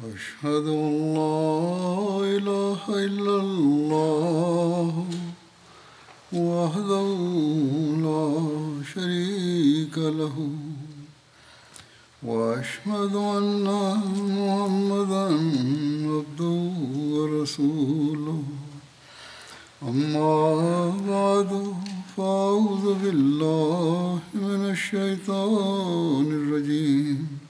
أشهد أن لا إله إلا الله وحده لا شريك له وأشهد أن محمدا عبده ورسوله. أما بعد، فأعوذ بالله من الشيطان الرجيم.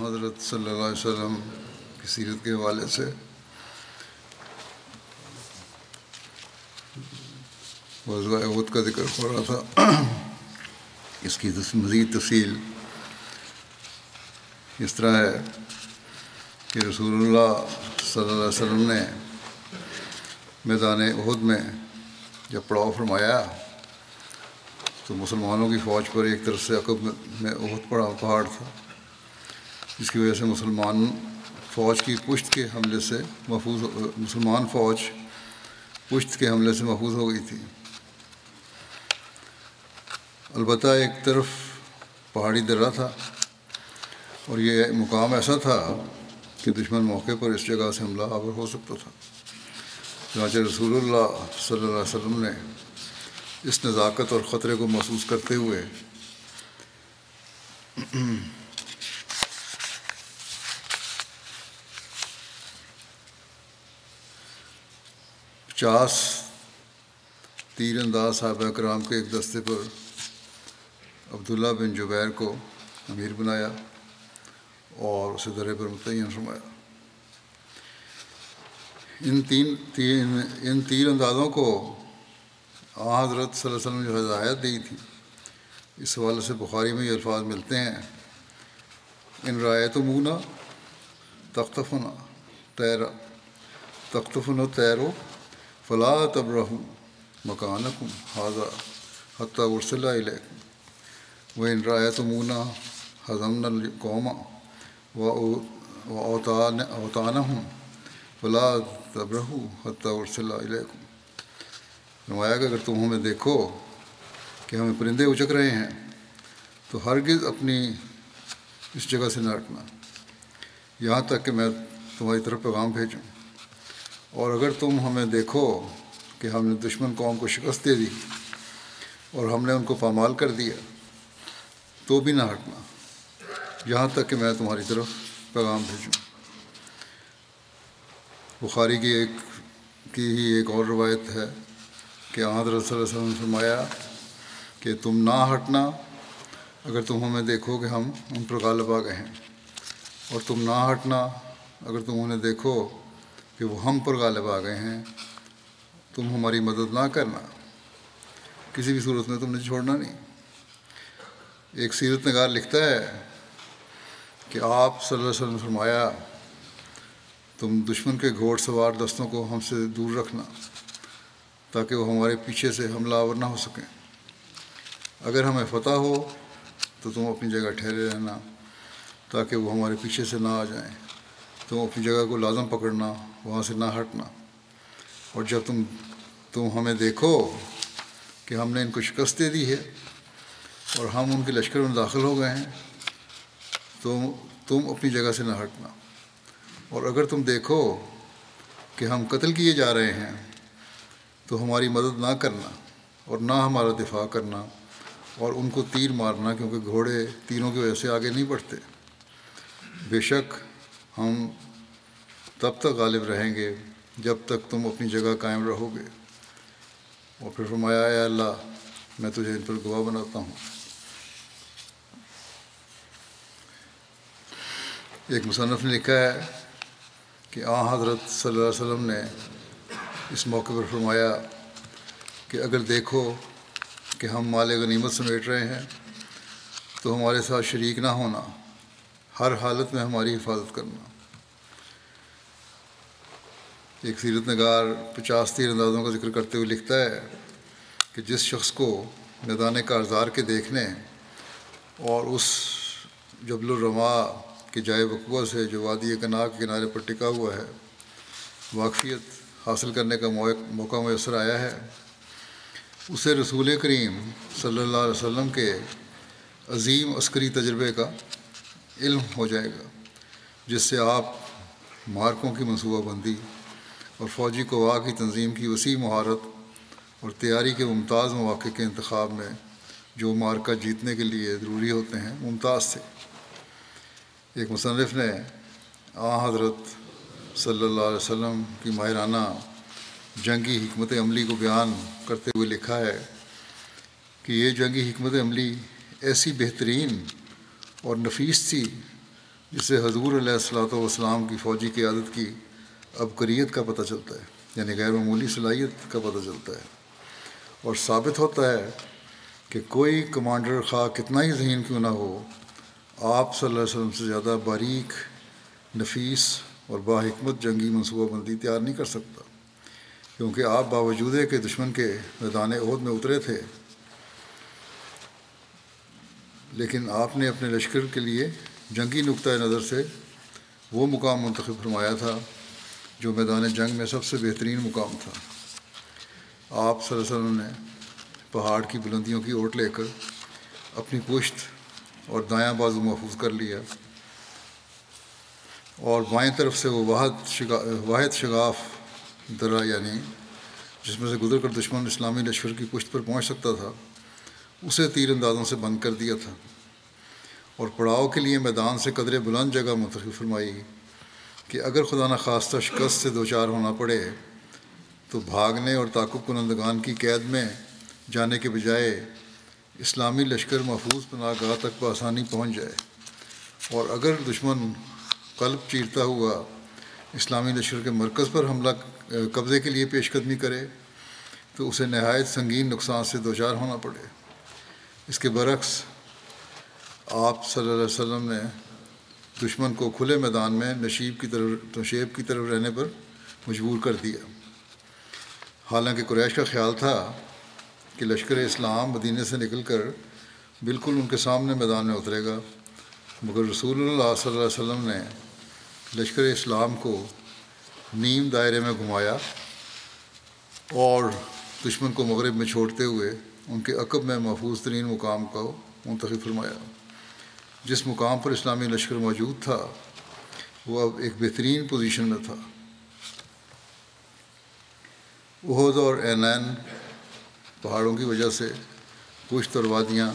حضرت صلی اللہ علیہ وسلم کی سیرت کے حوالے سے وضوء عہد کا ذکر ہو رہا تھا۔ اس کی مزید تفصیل اس طرح ہے کہ رسول اللہ صلی اللہ علیہ وسلم نے میدان عہد میں جب پڑاؤ فرمایا تو مسلمانوں کی فوج پر ایک طرف سے عقب میں عہد پڑا پہاڑ تھا، جس کی وجہ سے مسلمان فوج کی پشت کے حملے سے محفوظ مسلمان فوج پشت کے حملے سے محفوظ ہو گئی تھی۔ البتہ ایک طرف پہاڑی درہ تھا اور یہ مقام ایسا تھا کہ دشمن موقع پر اس جگہ سے حملہ آور ہو سکتا تھا۔ چنانچہ رسول اللہ صلی اللہ علیہ وسلم نے اس نزاکت اور خطرے کو محسوس کرتے ہوئے پچاس تیر انداز صحابہ کرام کے ایک دستے پر عبداللہ بن جبیر کو امیر بنایا اور اسے درے پر متعین فرمایا ان تین تین ان تیر اندازوں کو آ حضرت صلی اللہ علیہ وسلم نے جو ہدایت دی تھی، اس حوالے سے بخاری میں یہ الفاظ ملتے ہیں، ان رایت مونا تختفن تیرا تختفن و تیرو فلاں تب رہوں مکانکم حاضہ حتیٰ ورسلہ علیکم و ان رایت مونا حضمن القوما و اوتان اوتانہ ہوں فلاں تب رہو حتیٰ ورسلہ علیکم نمایا کہ اگر تم ہمیں دیکھو کہ ہمیں پرندے اچک رہے ہیں، تو ہرگز اپنی اس جگہ سے نہ ہٹنا یہاں تک کہ میں تمہاری طرف پیغام بھیجوں۔ اور اگر تم ہمیں دیکھو کہ ہم نے دشمن قوم کو شکست دے دی اور ہم نے ان کو پامال کر دیا، تو بھی نہ ہٹنا۔ یہاں تک کہ میں تمہاری طرف پیغام بھیجوں۔ بخاری کی ایک، کی ہی ایک اور روایت ہے۔ کہ حضرت صلی اللہ علیہ وسلم نے فرمایا کہ تم نہ ہٹنا اگر تم ہمیں دیکھو کہ ہم ان پر غالب آ گئے ہیں۔ اور تم نہ ہٹنا اگر تم انہیں دیکھو کہ وہ ہم پر غالب آ گئے ہیں، تم ہماری مدد نہ کرنا۔ کسی بھی صورت میں تم نے چھوڑنا نہیں۔ ایک سیرت نگار لکھتا ہے کہ آپ صلی اللہ علیہ وسلم فرمایا، تم دشمن کے گھوڑ سوار دستوں کو ہم سے دور رکھنا۔ تاکہ وہ ہمارے پیچھے سے حملہ آور نہ ہو سکیں۔ اگر ہمیں فتح ہو، تو تم اپنی جگہ ٹھہرے رہنا، تاکہ وہ ہمارے پیچھے سے نہ آ جائیں۔ تم اپنی جگہ کو لازم پکڑنا، وہاں سے نہ ہٹنا۔ اور جب تم تم ہمیں دیکھو کہ ہم نے ان کو شکست دے دی ہے اور ہم ان کے لشکر میں داخل ہو گئے ہیں تو تم اپنی جگہ سے نہ ہٹنا۔ اور اگر تم دیکھو کہ ہم قتل کیے جا رہے ہیں تو ہماری مدد نہ کرنا اور نہ ہمارا دفاع کرنا اور ان کو تیر مارنا کیونکہ گھوڑے تیروں کی وجہ سے آگے نہیں بڑھتے۔ بے شک ہم تب تک غالب رہیں گے جب تک تم اپنی جگہ قائم رہو گے۔ اور پھر فرمایا، اے اللہ، میں تجھے ان پر گواہ بناتا ہوں۔ ایک مصنف نے لکھا ہے کہ آ حضرت صلی اللہ علیہ وسلم نے اس موقع پر فرمایا کہ اگر دیکھو کہ ہم مال غنیمت سمیٹ رہے ہیں، تو ہمارے ساتھ شریک نہ ہونا، ہر حالت میں ہماری حفاظت کرنا۔ ایک سیرت نگار پچاس تیر اندازوں کا ذکر کرتے ہوئے لکھتا ہے کہ جس شخص کو میدان کارزار کے دیکھنے اور اس جبل الرما کے جائے وقوع سے جو وادی کنا کے کنارے پر ٹکا ہوا ہے، واقفیت حاصل کرنے کا موقع میسر آیا ہے۔ اسے رسول کریم صلی اللہ علیہ وسلم کے عظیم عسکری تجربے کا علم ہو جائے گا، جس سے آپ مارکوں کی منصوبہ بندی اور فوجی قوا کی تنظیم کی وسیع مہارت اور تیاری کے ممتاز مواقع کے انتخاب میں جو مارکہ جیتنے کے لیے ضروری ہوتے ہیں، ممتاز تھے۔ ایک مصنف نے آ حضرت صلی اللہ علیہ وسلم کی ماہرانہ جنگی حکمت عملی کو بیان کرتے ہوئے لکھا ہے کہ یہ جنگی حکمت عملی ایسی بہترین اور نفیس تھی جسے حضور علیہ السلاۃ والسلام کی فوجی قیادت کی ابکریت کا پتہ چلتا ہے یعنی غیر معمولی صلاحیت کا پتہ چلتا ہے۔ اور ثابت ہوتا ہے کہ کوئی کمانڈر خواہ کتنا ہی ذہین کیوں نہ ہو، آپ صلی اللہ علیہ وسلم سے زیادہ باریک، نفیس اور باحکمت جنگی منصوبہ بندی تیار نہیں کر سکتا۔ کیونکہ آپ باوجود کہ دشمن کے میدان عہد میں اترے تھے۔ لیکن آپ نے اپنے لشکر کے لیے جنگی نقطۂ نظر سے وہ مقام منتخب فرمایا تھا جو میدان جنگ میں سب سے بہترین مقام تھا۔ آپ صلی اللہ علیہ وسلم نے پہاڑ کی بلندیوں کی اوٹ لے کر اپنی پشت اور دایاں بازو محفوظ کر لیا۔ اور بائیں طرف سے وہ واحد شگا، واحد شگاف درا یعنی جس میں سے گزر کر دشمن اسلامی لشکر کی پشت پر پہنچ سکتا تھا، اسے تیر اندازوں سے بند کر دیا تھا۔ اور پڑاؤ کے لیے میدان سے قدرے بلند جگہ منتخب فرمائی کہ اگر خدا نخواستہ شکست سے دو چار ہونا پڑے، تو بھاگنے اور تعقب کنندگان کی قید میں جانے کے بجائے اسلامی لشکر محفوظ پناہ گاہ تک بآسانی پہنچ جائے۔ اور اگر دشمن قلب چیرتا ہوا اسلامی لشکر کے مرکز پر حملہ قبضے کے لیے پیش قدمی کرے تو اسے نہایت سنگین نقصان سے دو چار ہونا پڑے۔ اس کے برعکس، آپ صلی اللہ علیہ وسلم نے دشمن کو کھلے میدان میں نشیب کی طرف، نشیب کی طرف رہنے پر مجبور کر دیا۔ حالانکہ قریش کا خیال تھا کہ لشکر اسلام مدینہ سے نکل کر بالکل ان کے سامنے میدان میں اترے گا، مگر رسول اللہ صلی اللہ علیہ وسلم نے لشکر اسلام کو نیم دائرے میں گھمایا اور دشمن کو مغرب میں چھوڑتے ہوئے ان کے عقب میں محفوظ ترین مقام کو منتخب فرمایا۔ جس مقام پر اسلامی لشکر موجود تھا، وہ اب ایک بہترین پوزیشن میں تھا۔ عہد اور اینین پہاڑوں کی وجہ سے پشت اور وادیاں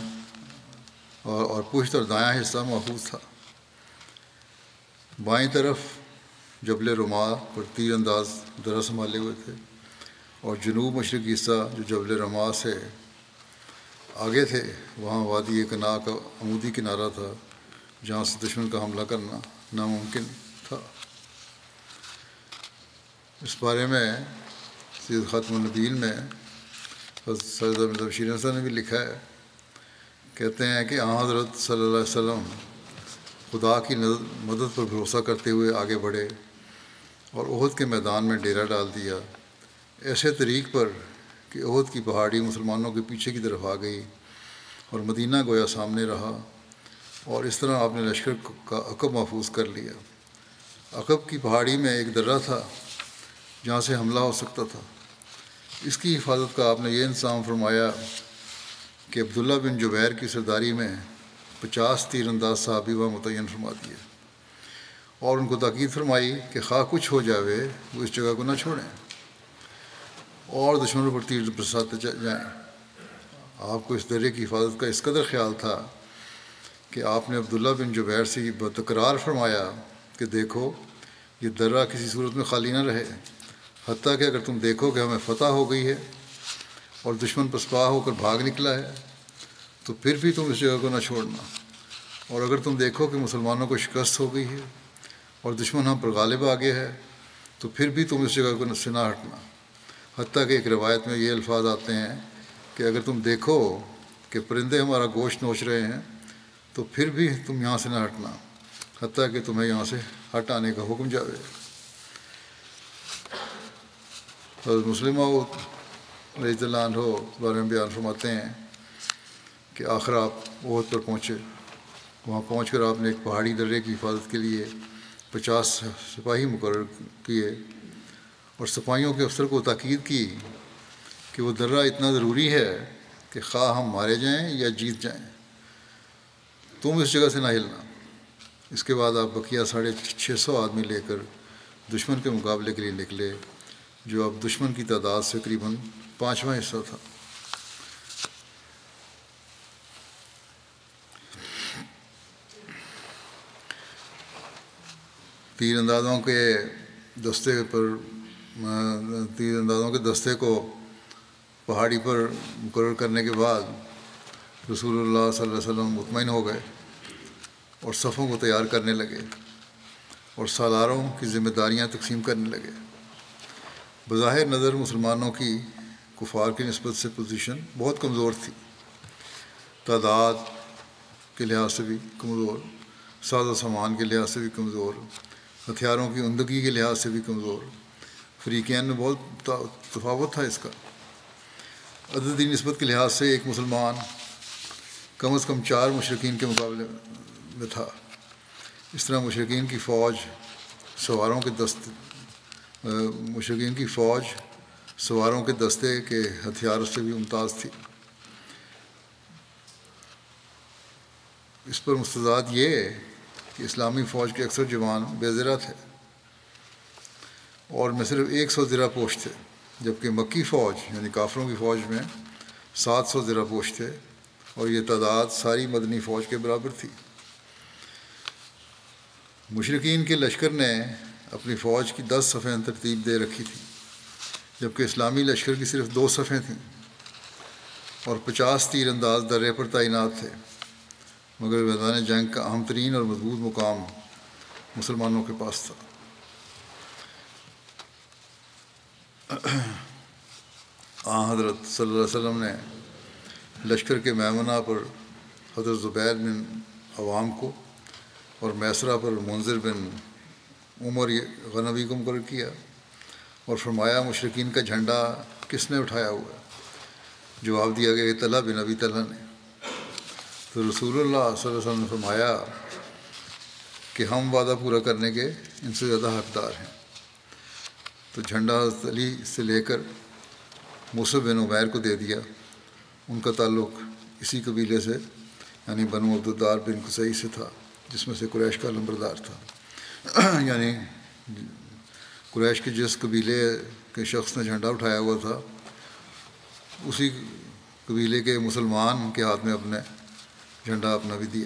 اور پشت اور دایاں حصہ محفوظ تھا۔ بائیں طرف جبل رما پر تیر انداز درا سنبھالے ہوئے تھے اور جنوب مشرقی حصہ جو جبل رما سے آگے تھے، وہاں وادی کنا کا عمودی کنارہ تھا، جہاں سے دشمن کا حملہ کرنا ناممکن تھا۔ اس بارے میں سید خاتم النبین میں سید بشیر حسن نے بھی لکھا ہے، کہتے ہیں کہ حضرت صلی اللہ علیہ وسلم خدا کی مدد پر بھروسہ کرتے ہوئے آگے بڑھے اور عہد کے میدان میں ڈیرا ڈال دیا۔ ایسے طریق پر کہ عہد کی پہاڑی مسلمانوں کے پیچھے کی طرف آ گئی اور مدینہ گویا سامنے رہا اور اس طرح آپ نے لشکر کا عقب محفوظ کر لیا۔ عقب کی پہاڑی میں ایک درہ تھا جہاں سے حملہ ہو سکتا تھا۔ اس کی حفاظت کا آپ نے یہ انتظام فرمایا کہ عبداللہ بن جبیر کی سرداری میں پچاس تیر انداز صحابی و متعین فرما دیے اور ان کو تاکید فرمائی کہ خواہ کچھ ہو جاوے، وہ اس جگہ کو نہ چھوڑیں۔ اور دشمنوں پر تیر برساتے جائیں۔ آپ کو اس درے کی حفاظت کا اس قدر خیال تھا کہ آپ نے عبداللہ بن جبیر سے بتقرار فرمایا کہ دیکھو، یہ درہ کسی صورت میں خالی نہ رہے۔ حتیٰ کہ اگر تم دیکھو کہ ہمیں فتح ہو گئی ہے اور دشمن پسپا ہو کر بھاگ نکلا ہے تو پھر بھی تم اس جگہ کو نہ چھوڑنا۔ اور اگر تم دیکھو کہ مسلمانوں کو شکست ہو گئی ہے اور دشمن ہم پر غالب آ گیا ہے تو پھر بھی تم اس جگہ کو سے نہ ہٹنا۔ حتیٰ کہ ایک روایت میں یہ الفاظ آتے ہیں کہ اگر تم دیکھو کہ پرندے ہمارا گوشت نوچ رہے ہیں، تو پھر بھی تم یہاں سے نہ ہٹنا۔ حتیٰ کہ تمہیں یہاں سے ہٹ آنے کا حکم جاوے۔ حضرت مسلمہ رضی اللہ عنہ بارے میں بیان فرماتے ہیں کہ آخر آپ بہت پر پہنچے۔ وہاں پہنچ کر آپ نے ایک پہاڑی درے کی حفاظت کے لیے پچاس سپاہی مقرر کیے اور سپاہیوں کے افسر کو تاکید کی کہ وہ درہ اتنا ضروری ہے کہ خواہ ہم مارے جائیں یا جیت جائیں۔ تم اس جگہ سے نہ ہلنا۔ اس کے بعد آپ بقیہ ساڑھے چھ سو آدمی لے کر دشمن کے مقابلے کے لیے نکلے، جو اب دشمن کی تعداد سے قریباً پانچواں حصہ تھا۔ تیر اندازوں کے دستے پر تیر اندازوں کے دستے کو پہاڑی پر مقرر کرنے کے بعد رسول اللہ صلی اللہ علیہ وسلم مطمئن ہو گئے اور صفوں کو تیار کرنے لگے اور سالاروں کی ذمہ داریاں تقسیم کرنے لگے۔ بظاہر نظر مسلمانوں کی کفار کی نسبت سے پوزیشن بہت کمزور تھی۔ تعداد کے لحاظ سے بھی کمزور، ساز و سامان کے لحاظ سے بھی کمزور ہتھیاروں کی عمدگی کے لحاظ سے بھی کمزور۔ فریقین میں بہت تفاوت تھا اس کا۔ عددی نسبت کے لحاظ سے ایک مسلمان کم از کم چار مشرقین کے مقابلے میں تھا۔ اس طرح مشرقین کی فوج سواروں کے دست مشرقین کی فوج سواروں کے دستے کے ہتھیار سے بھی ممتاز تھی۔ اس پر مستضاد یہ کہ اسلامی فوج کے اکثر جوان بے زرہ تھے اور میں صرف ایک سو زرہ پوش تھے، جبکہ مکی فوج یعنی کافروں کی فوج میں سات سو زرہ پوش تھے اور یہ تعداد ساری مدنی فوج کے برابر تھی۔ مشرقین کے لشکر نے اپنی فوج کی دس صفحیں ترتیب دے رکھی تھی، جبکہ اسلامی لشکر کی صرف دو صفحیں تھیں اور پچاس تیر انداز درے پر تعینات تھے۔ مگر میدان جنگ کا اہم ترین اور مضبوط مقام مسلمانوں کے پاس تھا۔ آ، حضرت صلی اللہ علیہ وسلم نے لشکر کے میمنہ پر حضرت زبیر بن عوام کو اور میسرہ پر منظر بن عمر غنبی کو مقرر کیا اور فرمایا مشرقین کا جھنڈا کس نے اٹھایا ہوا جواب دیا گیا طلح بن ابی طلح نے۔ تو رسول اللہ صلی اللہ علیہ وسلم نے فرمایا کہ ہم وعدہ پورا کرنے کے ان سے زیادہ حقدار ہیں۔ تو جھنڈا حضرت علی سے لے کر مصب بن عبیر کو دے دیا۔ ان کا تعلق اسی قبیلے سے یعنی بنو عبدالدار بن قصعی سے تھا، جس میں سے قریش کا لمبردار تھا۔ یعنی قریش کے جس قبیلے کے شخص نے جھنڈا اٹھایا ہوا تھا، اسی قبیلے کے مسلمان کے ہاتھ میں اپنے جھنڈا اپنا بھی دیا۔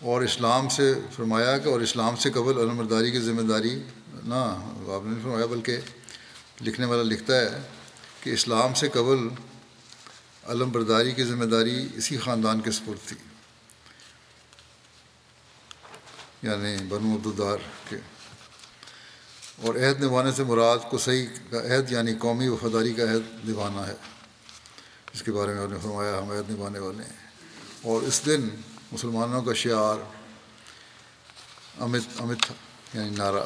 اور اسلام سے فرمایا کہ اور اسلام سے قبل علمبرداری کی ذمہ داری نہ آپ نے فرمایا، بلکہ لکھنے والا لکھتا ہے کہ اسلام سے قبل علم برداری کی ذمہ داری اسی خاندان کے سپرد تھی۔ یعنی بنو عبدالدار کے۔ اور عہد نبھانے سے مراد کو صحیح کا عہد یعنی قومی وفاداری کا عہد نبھانا ہے۔ اس کے بارے میں آپ نے فرمایا، ہم نبھانے والے ہیں۔ اور اس دن مسلمانوں کا شعار امت امت تھا یعنی نعرہ۔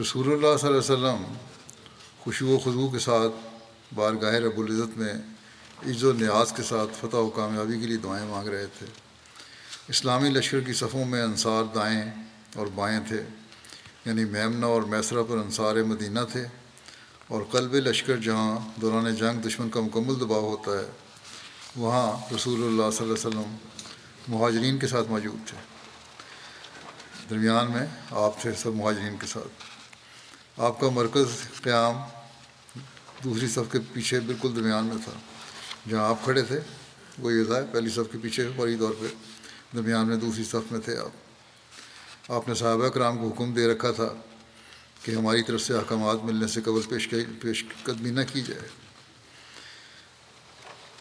رسول اللہ صلی اللہ علیہ وسلم خوشو و خضو کے ساتھ بارگاہ رب العزت میں عز و نیاز کے ساتھ فتح و کامیابی کے لیے دعائیں مانگ رہے تھے۔ اسلامی لشکر کی صفوں میں انصار دائیں اور بائیں تھے یعنی میمنا اور میسرہ پر انصار مدینہ تھے۔ اور قلب لشکر جہاں دوران جنگ دشمن کا مکمل دباؤ ہوتا ہے، وہاں رسول اللہ صلی اللہ علیہ وسلم مہاجرین کے ساتھ موجود تھے۔ درمیان میں آپ تھے سب مہاجرین کے ساتھ۔ آپ کا مرکز قیام دوسری صف کے پیچھے بالکل درمیان میں تھا۔ جہاں آپ کھڑے تھے، وہ یہ تھا، پہلی صف کے پیچھے فوری طور پہ درمیان میں دوسری صف میں تھے آپ۔ آپ نے صحابہ کرام کو حکم دے رکھا تھا کہ ہماری طرف سے احکامات ملنے سے قبل پیش پیش قدمی نہ کی جائے۔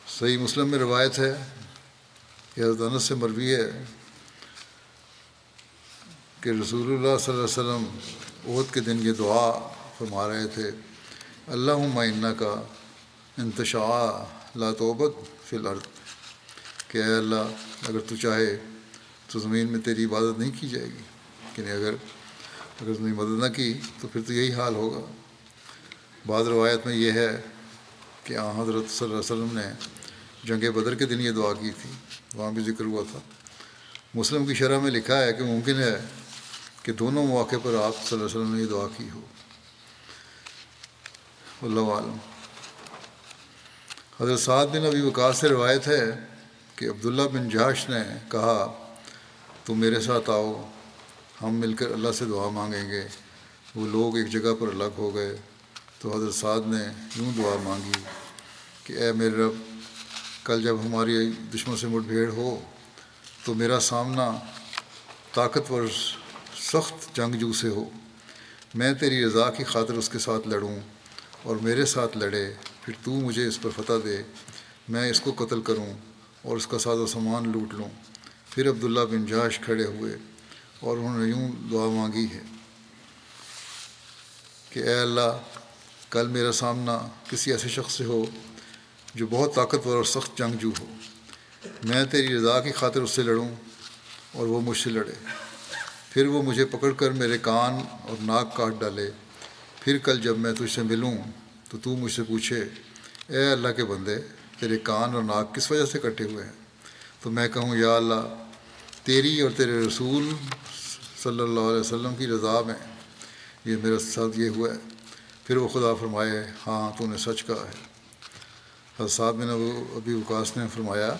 صحیح مسلم میں روایت ہے کہ حضرت انس سے مروی ہے کہ رسول اللہ صلی اللہ علیہ وسلم عہد کے دن یہ دعا فرما رہے تھے اللہ معینہ کا انتشاء لا توبت فی الارض کہ اے اللہ، اگر تو چاہے تو زمین میں تیری عبادت نہیں کی جائے گی کہ اگر اگر تم نے مدد نہ کی تو پھر تو یہی حال ہوگا۔ بعض روایت میں یہ ہے کہ آ حضرت صلی اللہ علیہ وسلم نے جنگ بدر کے دن یہ دعا کی تھی، وہاں بھی ذکر ہوا تھا۔ مسلم کی شرح میں لکھا ہے کہ ممکن ہے کہ دونوں مواقع پر آپ صلی اللہ علیہ وسلم نے یہ دعا کی ہو۔ اللہ عالم۔ حضرت سعد بن ابی وقاص سے روایت ہے کہ عبداللہ بن جاش نے کہا، تم میرے ساتھ آؤ۔ ہم مل کر اللہ سے دعا مانگیں گے۔ وہ لوگ ایک جگہ پر الگ ہو گئے۔ تو حضرت سعد نے یوں دعا مانگی کہ اے میرے رب، کل جب ہماری دشمن سے مٹ بھیڑ ہو تو میرا سامنا طاقتور، سخت جنگ جو سے ہو، میں تیری رضا کی خاطر اس کے ساتھ لڑوں اور میرے ساتھ لڑے۔ پھر تو مجھے اس پر فتح دے۔ میں اس کو قتل کروں اور اس کا ساز و سامان لوٹ لوں۔ پھر عبداللہ بن جاش کھڑے ہوئے۔ اور انہوں نے یوں دعا مانگی ہے کہ اے اللہ، کل میرا سامنا کسی ایسے شخص سے ہو جو بہت طاقتور اور سخت جنگجو ہو۔ میں تیری رضا کی خاطر اس سے لڑوں اور وہ مجھ سے لڑے۔ پھر وہ مجھے پکڑ کر میرے کان اور ناک کاٹ ڈالے۔ پھر کل جب میں تجھ سے ملوں تو تو مجھ سے پوچھے، اے اللہ کے بندے، تیرے کان اور ناک کس وجہ سے کٹے ہوئے ہیں؟ تو میں کہوں، یا اللہ، تیری اور تیرے رسول صلی اللہ علیہ وسلم کی رضا میں یہ میرا ساتھ یہ ہوا ہے۔ پھر وہ خدا فرمائے ہاں تو نے سچ کہا ہے۔ حضرت بن ابو ابی وکاس نے فرمایا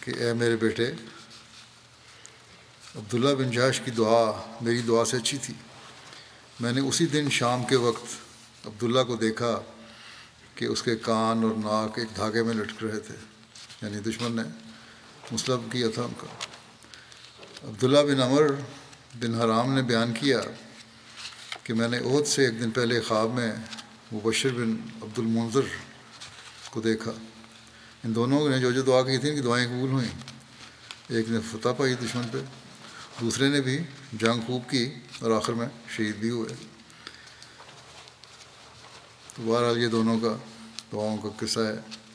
کہ اے میرے بیٹے، عبداللہ بن جاش کی دعا میری دعا سے اچھی تھی۔ میں نے اسی دن شام کے وقت عبداللہ کو دیکھا کہ اس کے کان اور ناک ایک دھاگے میں لٹک رہے تھے یعنی دشمن نے مسلب کیا تھا ان کا۔ عبداللہ بن عمر بن حرام نے بیان کیا کہ میں نے عہد سے ایک دن پہلے خواب میں مبشر بن عبد المنظر کو دیکھا۔ ان دونوں نے جو جو دعا کی تھیں کہ دعائیں قبول ہوئیں۔ ایک نے فتح پائی دشمن پہ، دوسرے نے بھی جنگ خوب کی اور آخر میں شہید بھی ہوئے۔ تو بہرحال یہ دونوں کا دعاؤں کا قصہ ہے۔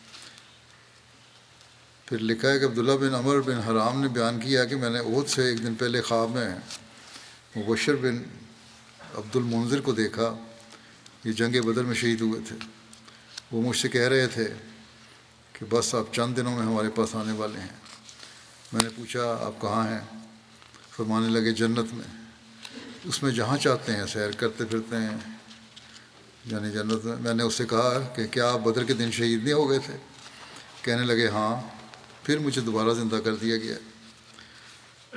پھر لکھا ہے کہ عبداللہ بن عمر بن حرام نے بیان کیا کہ میں نے عہد سے ایک دن پہلے خواب میں مبشر بن عبد المنظر کو دیکھا، یہ جنگ بدر میں شہید ہوئے تھے۔ وہ مجھ سے کہہ رہے تھے کہ بس آپ چند دنوں میں ہمارے پاس آنے والے ہیں۔ میں نے پوچھا، آپ کہاں ہیں؟ فرمانے لگے، جنت میں۔ اس میں جہاں چاہتے ہیں، سیر کرتے پھرتے ہیں۔ یعنی جنت میں۔ میں نے اس سے کہا کہ کیا آپ بدر کے دن شہید نہیں ہو گئے تھے؟ کہنے لگے ہاں۔ پھر مجھے دوبارہ زندہ کر دیا گیا۔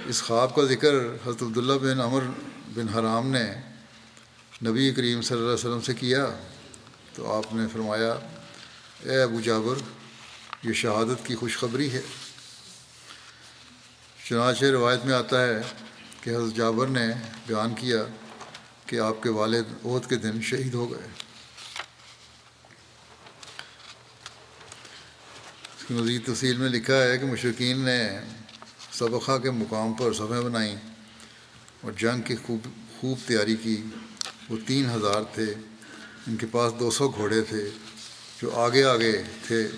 اس خواب کا ذکر حضرت عبداللہ بن عمر بن حرام نے نبی کریم صلی اللہ علیہ وسلم سے کیا تو آپ نے فرمایا، اے ابو جابر یہ شہادت کی خوشخبری ہے۔ چنانچہ روایت میں آتا ہے کہ حضرت جابر نے بیان کیا کہ آپ کے والد عہد کے دن شہید ہو گئے۔ اس کی مزید تفصیل میں لکھا ہے کہ مشرقین نے سبقہ کے مقام پر صفحیں بنائیں اور جنگ کی خوب خوب تیاری کی۔ وہ تین ہزار تھے۔ ان کے پاس دو سو گھوڑے تھے جو آگے آگے تھے۔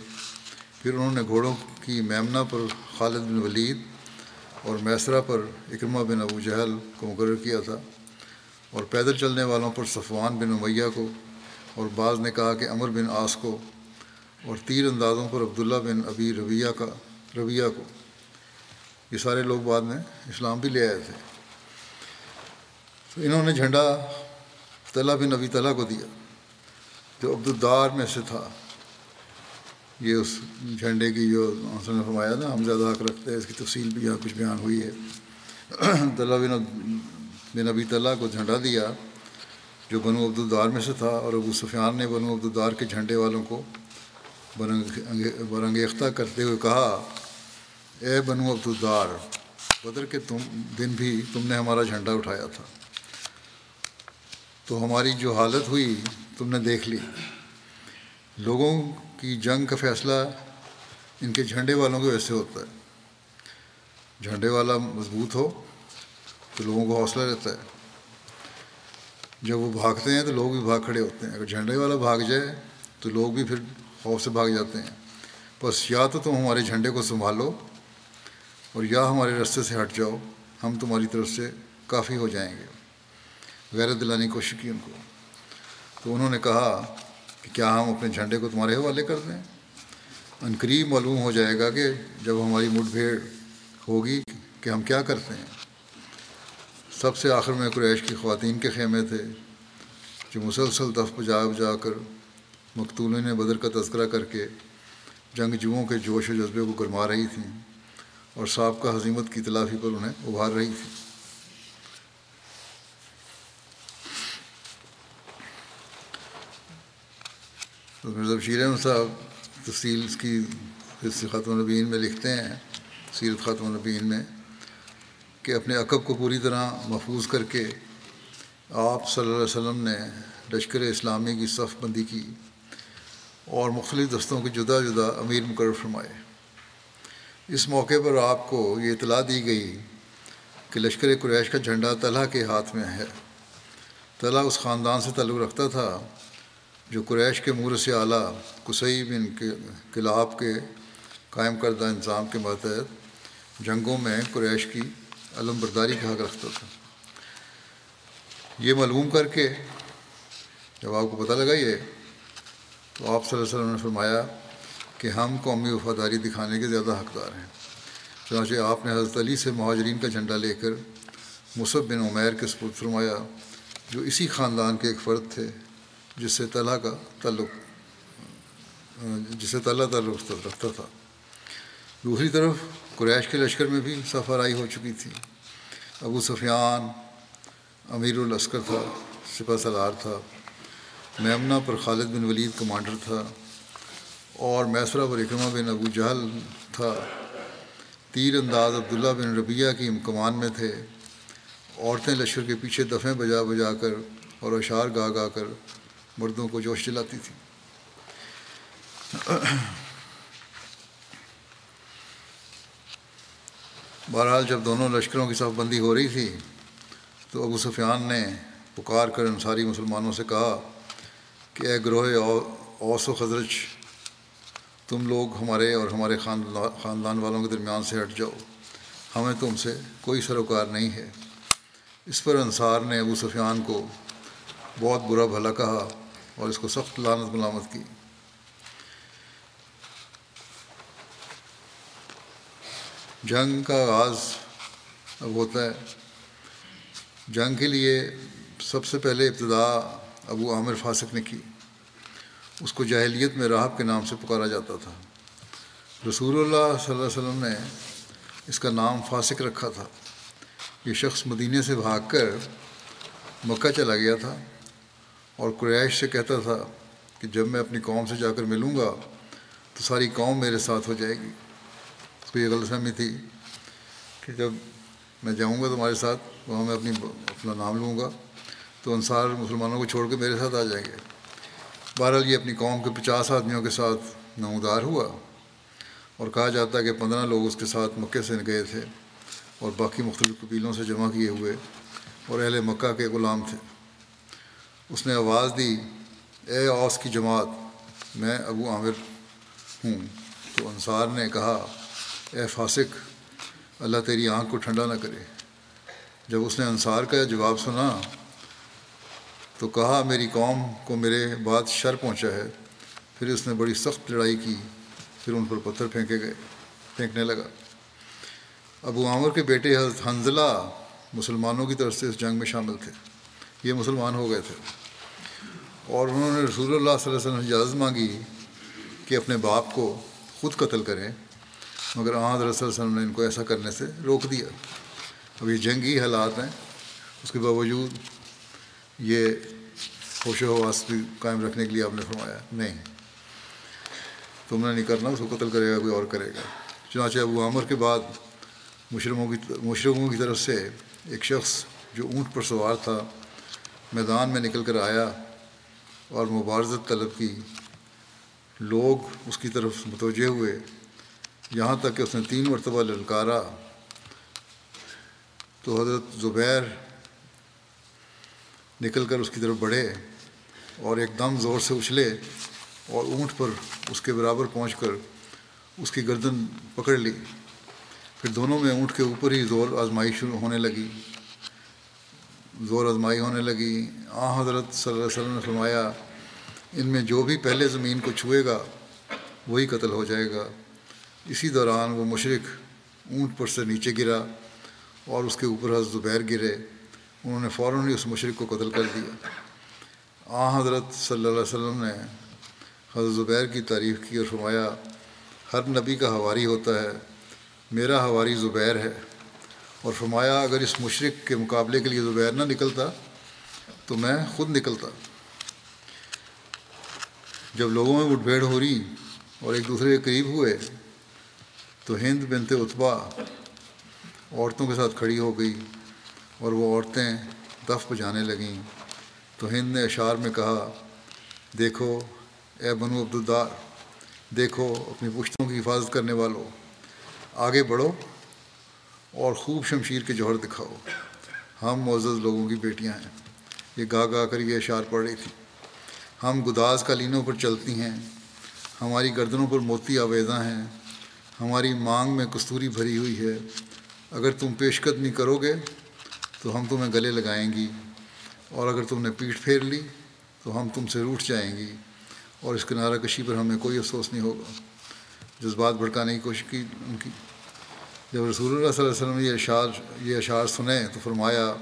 پھر انہوں نے گھوڑوں کی میمنا پر خالد بن ولید اور میسرا پر اکرمہ بن ابو جہل کو مقرر کیا تھا اور پیدل چلنے والوں پر صفوان بن امیہ کو اور بعض نے کہا کہ امر بن آس کو اور تیر اندازوں پر عبداللہ بن ابی رویہ کا رویہ کو۔ یہ سارے لوگ بعد میں اسلام بھی لے آئے تھے۔ تو انہوں نے جھنڈا طلح بن ابی طلح کو دیا، جو عبدالدار میں سے تھا۔ یہ اس جھنڈے کی جو حسن نے فرمایا نا، ہم زیادہ حق رکھتے ہیں، اس کی تفصیل بھی یہاں کچھ بیان ہوئی ہے۔ طلح بن بن ابی طلح کو جھنڈا دیا، جو بنو عبدالدار میں سے تھا، اور ابو سفیان نے بنو عبدالدار کے جھنڈے والوں کو برنگیختہ کرتے ہوئے کہا، اے بنو عبدالدار، بدر کے تم دن بھی تم نے ہمارا جھنڈا اٹھایا تھا۔ تو ہماری جو حالت ہوئی تم نے دیکھ لی۔ لوگوں کی جنگ کا فیصلہ ان کے جھنڈے والوں کے ویسے ہوتا ہے۔ جھنڈے والا مضبوط ہو تو لوگوں کو حوصلہ رہتا ہے۔ جب وہ بھاگتے ہیں تو لوگ بھی بھاگ کھڑے ہوتے ہیں۔ اگر جھنڈے والا بھاگ جائے تو لوگ بھی پھر خوف سے بھاگ جاتے ہیں۔ بس یا تو تم ہمارے جھنڈے کو سنبھالو اور یا ہمارے رستے سے ہٹ جاؤ، ہم تمہاری طرف سے کافی ہو جائیں گے۔ غیرت دلانے کی کوشش کی ان کو۔ تو انہوں نے کہا کہ کیا ہم اپنے جھنڈے کو تمہارے حوالے کر دیں؟ ان قریب معلوم ہو جائے گا کہ جب ہماری مٹ بھیڑ ہوگی کہ ہم کیا کرتے ہیں۔ سب سے آخر میں قریش کی خواتین کے خیمے تھے، جو مسلسل دف بجا بجا کر مقتول نے بدر کا تذکرہ کر کے جنگ جوؤں کے جوش و جذبے کو گرما رہی تھیں اور سابقہ حضیمت کی تلافی پر انہیں ابھار رہی تھیں مرزا شیر احمد صاحب تفصیل اس کی خاتم النبین میں لکھتے ہیں، سیرت خاتم النبین میں، کہ اپنے عقب کو پوری طرح محفوظ کر کے آپ صلی اللہ علیہ وسلم نے لشکر اسلامی کی صف بندی کی۔ اور مختلف دستوں کے جدا جدا امیر مقرر فرمائے۔ اس موقع پر آپ کو یہ اطلاع دی گئی کہ لشکر قریش کا جھنڈا طلحہ کے ہاتھ میں ہے۔ طلحہ اس خاندان سے تعلق رکھتا تھا جو قریش کے مور سے اعلیٰ کسئی بن کلاب کے قائم کردہ انظام کے ماتحت جنگوں میں قریش کی علم برداری کا حق رکھتا تھا۔ یہ معلوم کر کے جب آپ کو پتہ لگا یہ تو آپ صلی اللہ علیہ وسلم نے فرمایا کہ ہم قومی وفاداری دکھانے کے زیادہ حقدار ہیں۔ چنانچہ آپ نے حضرت علی سے مہاجرین کا جھنڈا لے کر مصب بن عمیر کے سپرد فرمایا، جو اسی خاندان کے ایک فرد تھے، جس سے طلحہ کا تعلق جسے طلحہ تعلق رکھتا تھا۔ دوسری طرف قریش کے لشکر میں بھی سفرائی ہو چکی تھی۔ ابو سفیان امیر الاسکر تھا، سپہ سلار تھا۔ میمنا پر خالد بن ولید کمانڈر تھا اور میسرہ پر اکرمہ بن ابو جہل تھا۔ تیر انداز عبداللہ بن ربیہ کی کمان میں تھے۔ عورتیں لشکر کے پیچھے دفعیں بجا بجا کر اور اشعار گا گا کر مردوں کو جوش چلاتی تھی۔ بہرحال جب دونوں لشکروں کی صف بندی ہو رہی تھی تو ابو سفیان نے پکار کر انصاری مسلمانوں سے کہا کہ اے گروہ اوس و خزرج تم لوگ ہمارے اور ہمارے خاندان والوں کے درمیان سے ہٹ جاؤ۔ ہمیں تم سے کوئی سروکار نہیں ہے۔ اس پر انصار نے ابو سفیان کو بہت برا بھلا کہا اور اس کو سخت لانت ملامت کی۔ جنگ کا آغاز اب ہوتا ہے۔ جنگ کے لیے سب سے پہلے ابتدا ابو عامر فاسق نے کی۔ اس کو جاہلیت میں راہب کے نام سے پکارا جاتا تھا۔ رسول اللہ صلی اللہ علیہ وسلم نے اس کا نام فاسق رکھا تھا۔ یہ شخص مدینہ سے بھاگ کر مکہ چلا گیا تھا اور قریش سے کہتا تھا کہ جب میں اپنی قوم سے جا کر ملوں گا تو ساری قوم میرے ساتھ ہو جائے گی۔ اس کو یہ غلط فہمی تھی کہ جب میں جاؤں گا تمہارے ساتھ، وہاں میں اپنی اپنا نام لوں گا۔ تو انصار مسلمانوں کو چھوڑ کے میرے ساتھ آ جائیں گے۔ بہرحال یہ اپنی قوم کے پچاس آدمیوں کے ساتھ نمودار ہوا اور کہا جاتا ہے کہ پندرہ لوگ اس کے ساتھ مکے سے گئے تھے اور باقی مختلف قبیلوں سے جمع کیے ہوئے اور اہل مکہ کے غلام تھے۔ اس نے آواز دی، اے اوس کی جماعت، میں ابو عامر ہوں۔ تو انصار نے کہا، اے فاسق، اللہ تیری آنکھ کو ٹھنڈا نہ کرے۔ جب اس نے انصار کا جواب سنا تو کہا، میری قوم کو میرے بعد شر پہنچا ہے۔ پھر اس نے بڑی سخت لڑائی کی، پھر ان پر پتھر پھینکے گئے، پھینکنے لگا۔ ابو عامر کے بیٹے حضرت حنزلہ مسلمانوں کی طرف سے اس جنگ میں شامل تھے۔ یہ مسلمان ہو گئے تھے۔ اور انہوں نے رسول اللہ صلی اللہ علیہ وسلم اجازت مانگی کہ اپنے باپ کو خود قتل کریں، مگر آحد رسول وسلم نے ان کو ایسا کرنے سے روک دیا۔ اب یہ جنگی حالات ہیں، اس کے باوجود یہ ہوش و حواس بھی قائم رکھنے کے لیے آپ نے فرمایا نہیں۔ تم نے نہیں کرنا، اس کو قتل کرے گا، کوئی اور کرے گا۔ چنانچہ ابو عامر کے بعد مشرقوں کی مشرقوں کی طرف سے ایک شخص جو اونٹ پر سوار تھا، میدان میں نکل کر آیا اور مبارزت طلب کی۔ لوگ اس کی طرف متوجہ ہوئے۔ یہاں تک کہ اس نے تین مرتبہ للکارا۔ تو حضرت زبیر نکل کر اس کی طرف بڑھے اور ایک دم زور سے اچھلے اور اونٹ پر اس کے برابر پہنچ کر اس کی گردن پکڑ لی۔ پھر دونوں میں اونٹ کے اوپر ہی زور آزمائی شروع ہونے لگی۔ زور آزمائی ہونے لگی۔ آ، حضرت صلی اللہ علیہ وسلم نے فرمایا، ان میں جو بھی پہلے زمین کو چھوئے گا، وہی قتل ہو جائے گا۔ اسی دوران وہ مشرق اونٹ پر سے نیچے گرا اور اس کے اوپر حضرت زبیر گرے۔ انہوں نے فوراً ہی اس مشرق کو قتل کر دیا۔ آ، حضرت صلی اللہ علیہ وسلم نے حضرت زبیر کی تعریف کی اور فرمایا، ہر نبی کا ہواری ہوتا ہے، میرا ہواری زبیر ہے۔ اور فرمایا، اگر اس مشرق کے مقابلے کے لیے زبیر نہ نکلتا، تو میں خود نکلتا۔ جب لوگوں میں مٹ بھیڑ ہو رہی اور ایک دوسرے کے قریب ہوئے، تو ہند بنتے اتبا عورتوں کے ساتھ کھڑی ہو گئی۔ اور وہ عورتیں دف بجانے لگیں۔ تو ہند نے اشعار میں کہا، دیکھو اے بنو عبدالدار، دیکھو اپنی پشتوں کی حفاظت کرنے والوں آگے بڑھو اور خوب شمشیر کے جوہر دکھاؤ۔ ہم معزز لوگوں کی بیٹیاں ہیں۔ یہ گا گا کر یہ اشعار پڑھ رہی تھی۔ ہم گداز قالینوں پر چلتی ہیں۔ ہماری گردنوں پر موتی آویزاں ہیں۔ ہماری مانگ میں کستوری بھری ہوئی ہے۔ اگر تم پیش قدمی کرو گے تو ہم تمہیں گلے لگائیں گی اور اگر تم نے پیٹھ پھیر لی تو ہم تم سے روٹ جائیں گی اور اس کنارہ کشی پر ہمیں کوئی افسوس نہیں ہوگا۔ جذبات بھڑکانے کی کوشش کی ان کی۔ جب رسول اللہ صلی اللہ علیہ وسلم یہ اشعار یہ اشعار سنیں تو فرمایا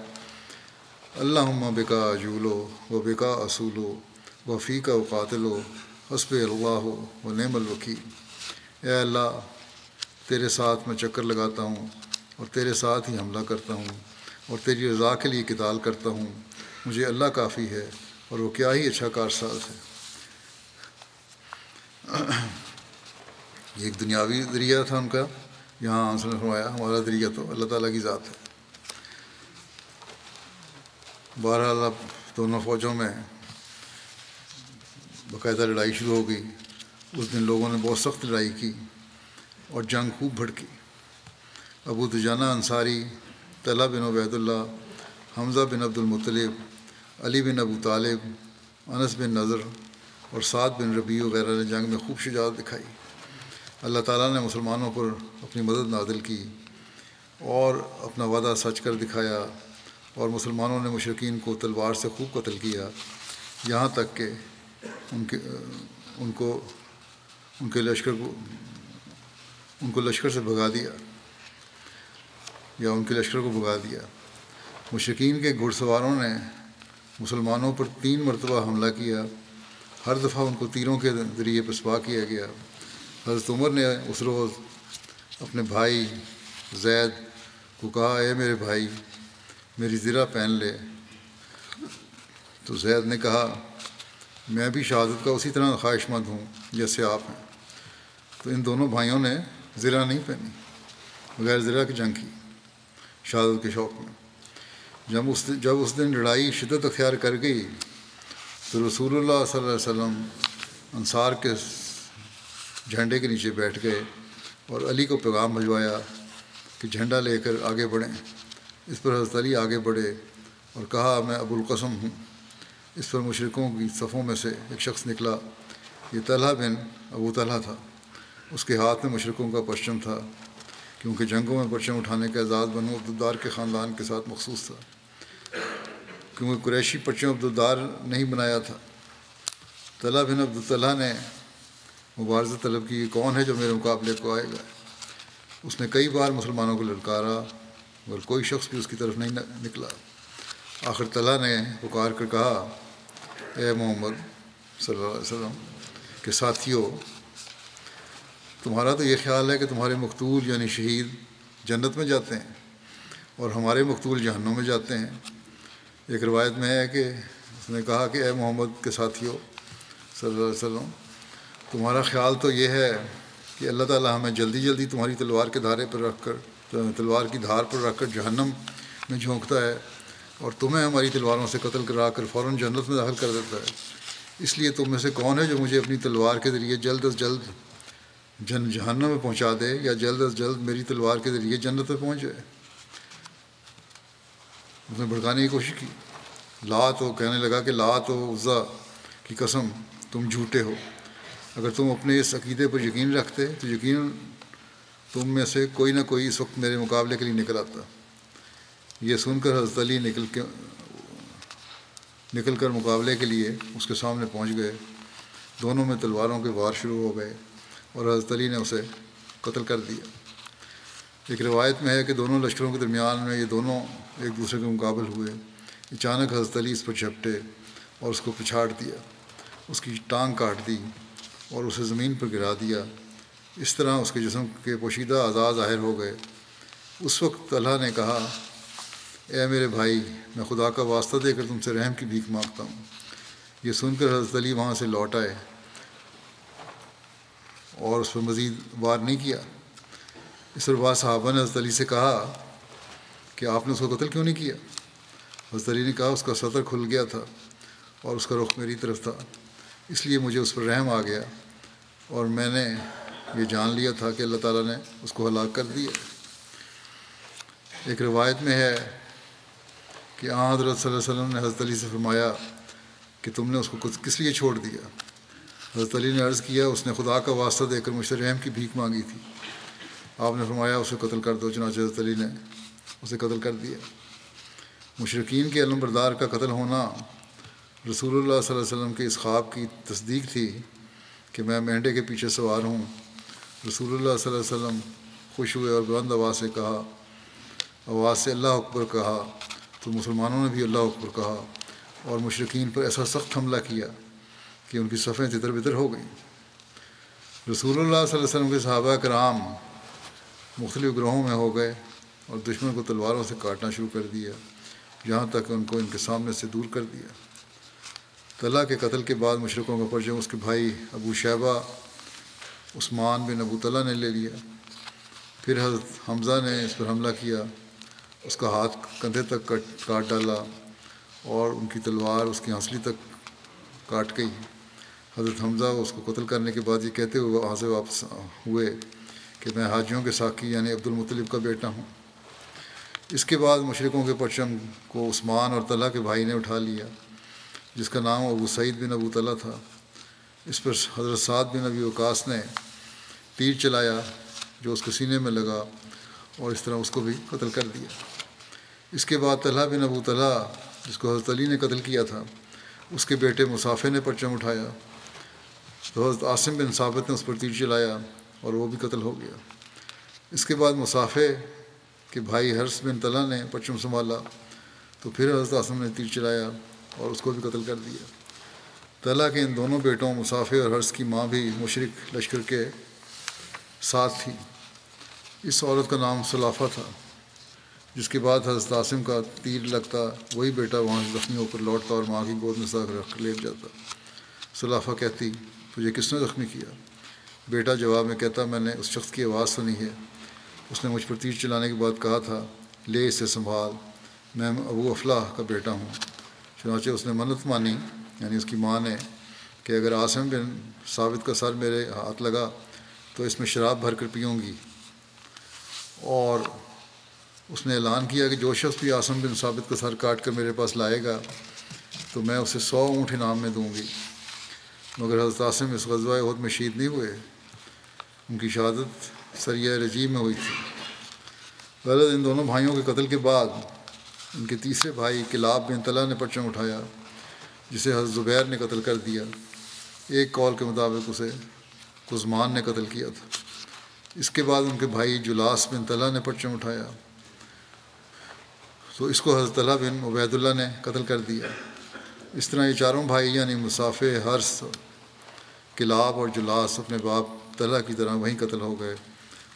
اللہ بکا جولو و بکا اصولو و فی کا و قاتل و حسب اللہ ہو و نعم الوکیل۔ اے اللہ، تیرے ساتھ میں چکر لگاتا ہوں اور تیرے ساتھ ہی حملہ کرتا ہوں۔ اور تیری رضا کے لیے کتال کرتا ہوں۔ مجھے اللہ کافی ہے اور وہ کیا ہی اچھا کارساز ہے۔ یہ ایک دنیاوی ذریعہ تھا ان کا۔ یہاں آنسر نے فرمایا، ہمارا ذریعہ تو اللہ تعالیٰ کی ذات ہے۔ بہرحال دونوں فوجوں میں باقاعدہ لڑائی شروع ہو گئی۔ اس دن لوگوں نے بہت سخت لڑائی کی اور جنگ خوب بھڑکی۔ ابو دجانہ انصاری طلحہ بن عبید اللہ، حمزہ بن عبد المطلب، علی بن ابو طالب، انس بن نظر اور سعد بن ربیع وغیرہ نے جنگ میں خوب شجاعت دکھائی۔ اللہ تعالیٰ نے مسلمانوں پر اپنی مدد نادل کی اور اپنا وعدہ سچ کر دکھایا اور مسلمانوں نے مشرقین کو تلوار سے خوب قتل کیا۔ یہاں تک کہ ان کے، ان کو، ان کے لشکر کو، ان کو لشکر سے بھگا دیا۔ یا ان کے لشکر کو بھگا دیا۔ مشرقین کے گھڑ سواروں نے مسلمانوں پر تین مرتبہ حملہ کیا۔ ہر دفعہ ان کو تیروں کے ذریعے پسپا کیا گیا۔ حضرت عمر نے اس روز اپنے بھائی زید کو کہا، اے میرے بھائی، میری زرہ پہن لے۔ تو زید نے کہا، میں بھی شہادت کا اسی طرح خواہش مند ہوں جیسے آپ ہیں۔ تو ان دونوں بھائیوں نے زرہ نہیں پہنی، بغیر زرہ کی جنگ کی۔ شہادت کے شوق میں۔ جب اس جب اس دن لڑائی شدت اختیار کر گئی، تو رسول اللہ صلی اللہ علیہ وسلم انصار کے جھنڈے کے نیچے بیٹھ گئے اور علی کو پیغام بھجوایا کہ جھنڈا لے کر آگے بڑھیں۔ اس پر حضرت علی آگے بڑھے اور کہا، میں ابو القسم ہوں۔ اس پر مشرقوں کی صفوں میں سے ایک شخص نکلا۔ یہ طلحہ بن ابو طلحہ تھا۔ اس کے ہاتھ میں مشرقوں کا پرچم تھا۔ کیونکہ جنگوں میں پرچم اٹھانے کا اعزاز بنو عبدالدار کے خاندان کے ساتھ مخصوص تھا۔ کیونکہ قریشی پرچم عبدالدار نہیں بنایا تھا۔ طلحہ بن عبدالطلحہ نے مبارزہ طلب کی یہ کون ہے جو میرے مقابلے کو آئے گا؟ اس نے کئی بار مسلمانوں کو للکارا، مگر کوئی شخص بھی اس کی طرف نہیں نکلا۔ آخر طلحہ نے پکار کر کہا، اے محمد صلی اللہ علیہ وسلم، کہ ساتھیوں تمہارا تو یہ خیال ہے کہ تمہارے مقتول یعنی شہید جنت میں جاتے ہیں اور ہمارے مقتول جہنوں میں جاتے ہیں۔ ایک روایت میں ہے کہ اس نے کہا کہ اے محمد کے ساتھیوں صلی اللہ علیہ وسلم، تمہارا خیال تو یہ ہے کہ اللہ تعالیٰ ہمیں جلدی جلدی تمہاری تلوار کے دھارے پر رکھ کر، تلوار کی دھار پر رکھ کر جہنم میں جھونکتا ہے اور تمہیں ہماری تلواروں سے قتل کرا کر فوراً جنت میں داخل کر دیتا ہے۔ اس لیے تم میں سے کون ہے جو مجھے اپنی تلوار کے ذریعے جلد از جلد جن جہنم میں پہنچا دے یا جلد از جلد میری تلوار کے ذریعے جنت میں پہنچ جائے۔ اس نے بھڑکانے کی کوشش کی۔ لا تو کہنے لگا کہ لا تو عزا کی قسم، تم جھوٹے ہو۔ اگر تم اپنے اس عقیدے پر یقین رکھتے تو یقین تم میں سے کوئی نہ کوئی اس وقت میرے مقابلے کے لیے نکل آتا۔ یہ سن کر حضرت علی نکل کے، نکل کر مقابلے کے لیے اس کے سامنے پہنچ گئے۔ دونوں میں تلواروں کے وار شروع ہو گئے۔ اور حضرت علی نے اسے قتل کر دیا۔ ایک روایت میں ہے کہ دونوں لشکروں کے درمیان میں یہ دونوں ایک دوسرے کے مقابل ہوئے۔ اچانک حضرت علی اس پر جھپٹے اور اس کو پچھاڑ دیا، اس کی ٹانگ کاٹ دی اور اسے زمین پر گرا دیا۔ اس طرح اس کے جسم کے پوشیدہ اعضاء ظاہر ہو گئے۔ اس وقت اللہ نے کہا، اے میرے بھائی، میں خدا کا واسطہ دے کر تم سے رحم کی بھیک مانگتا ہوں۔ یہ سن کر حضرت علی وہاں سے لوٹ آئے۔ اور اس پر مزید وار نہیں کیا۔ اس پر بعض صحابہ نے حضرت علی سے کہا کہ آپ نے اس کو قتل کیوں نہیں کیا؟ حضرت علی نے کہا اس کا سطر کھل گیا تھا اور اس کا رخ میری طرف تھا، اس لیے مجھے اس پر رحم آ گیا۔ اور میں نے یہ جان لیا تھا کہ اللہ تعالیٰ نے اس کو ہلاک کر دیا۔ ایک روایت میں ہے کہ آ حضرت صلی اللہ علیہ وسلم نے حضرت علی سے فرمایا کہ تم نے اس کو کس لیے چھوڑ دیا؟ حضرت علی نے عرض کیا، اس نے خدا کا واسطہ دے کر مجھ سے رحم کی بھیک مانگی تھی۔ آپ نے فرمایا، اسے قتل کر دو، چنانچہ حضرت علی نے اسے قتل کر دیا۔ مشرقین کے علم بردار کا قتل ہونا رسول اللہ صلی اللہ علیہ وسلم کے اس خواب کی تصدیق تھی کہ میں مینڈے کے پیچھے سوار ہوں۔ رسول اللہ صلی اللہ علیہ وسلم خوش ہوئے اور بلند آواز سے کہا، آواز سے اللہ اکبر کہا تو مسلمانوں نے بھی اللہ اکبر کہا اور مشرقین پر ایسا سخت حملہ کیا۔ کہ ان کی صفیں تتر بتر ہو گئیں۔ رسول اللہ صلی اللہ علیہ وسلم کے صحابہ کرام مختلف گروہوں میں ہو گئے اور دشمن کو تلواروں سے کاٹنا شروع کر دیا، یہاں تک ان کو ان کے سامنے سے دور کر دیا۔ طلحہ کے قتل کے بعد مشرقوں کا پرچم اس کے بھائی ابو شیبہ، عثمان بن ابو طلحہ نے لے لیا۔ پھر حضرت حمزہ نے اس پر حملہ کیا، اس کا ہاتھ کندھے تک کٹ کاٹ ڈالا اور ان کی تلوار اس کی ہنسلی تک کاٹ گئی۔ حضرت حمزہ اس کو قتل کرنے کے بعد یہ کہتے ہوئے وہاں سے واپس ہوئے کہ میں حاجیوں کے ساقی یعنی عبد المطلب کا بیٹا ہوں۔ اس کے بعد مشرقوں کے پرچم کو عثمان اور طلحہ کے بھائی نے اٹھا لیا، جس کا نام ابو سعید بن ابو طلحہ تھا۔ اس پر حضرت سعد بن ابی وقاص نے تیر چلایا جو اس کے سینے میں لگا اور اس طرح اس کو بھی قتل کر دیا۔ اس کے بعد طلحہ بن ابو طلحہ، جس کو حضرت علی نے قتل کیا تھا، اس کے بیٹے مسافر نے پرچم اٹھایا۔ تو حضرت عاصم بن ثابت نے اس پر تیر چلایا اور وہ بھی قتل ہو گیا۔ اس کے بعد مسافر کے بھائی حرس بن طلحہ نے پرچم سنبھالا۔ تو پھر حضرت عاصم نے تیر چلایا اور اس کو بھی قتل کر دیا۔ طلحہ کے ان دونوں بیٹوں مسافر اور حرس کی ماں بھی مشرق لشکر کے ساتھ تھی۔ اس عورت کا نام صلافہ تھا، جس کے بعد حضرت عاصم کا تیر لگتا وہی بیٹا وہاں سے زخمی ہو کر لوٹتا اور ماں کی گود میں ساکھ رکھ لیٹ جاتا۔ صلافہ کہتی تجھے کس نے زخمی کیا؟ بیٹا جواب میں کہتا، میں نے اس شخص کی آواز سنی ہے۔ اس نے مجھ پر تیر چلانے کے بعد کہا تھا، لے اسے سنبھال۔ میں ابو افلاح کا بیٹا ہوں۔ چنانچہ اس نے منت مانی یعنی اس کی ماں نے، کہ اگر عاصم بن ثابت کا سر میرے ہاتھ لگا، تو اس میں شراب بھر کر پیوں گی۔ اور اس نے اعلان کیا کہ جو شخص بھی عاصم بن ثابت کا سر کاٹ کر میرے پاس لائے گا، تو میں اسے سو اونٹ انعام میں دوں گی۔ مگر حضرت عاصم اس غزوہ عہد میں شہید نہیں ہوئے۔ ان کی شہادت سریہ رجیم میں ہوئی تھی۔ غلط ان دونوں بھائیوں کے قتل کے بعد ان کے تیسرے بھائی کلاب بن طلح نے پرچم اٹھایا، جسے حضرت زبیر نے قتل کر دیا۔ ایک کال کے مطابق اسے کزمان نے قتل کیا تھا۔ اس کے بعد ان کے بھائی جلاس بن طلح نے پرچم اٹھایا۔ تو اس کو حضرت اللہ بن عبید اللہ نے قتل کر دیا۔ اس طرح یہ چاروں بھائی یعنی مسافر حرس کلاب اور جلاس اپنے باپ طلح کی طرح وہیں قتل ہو گئے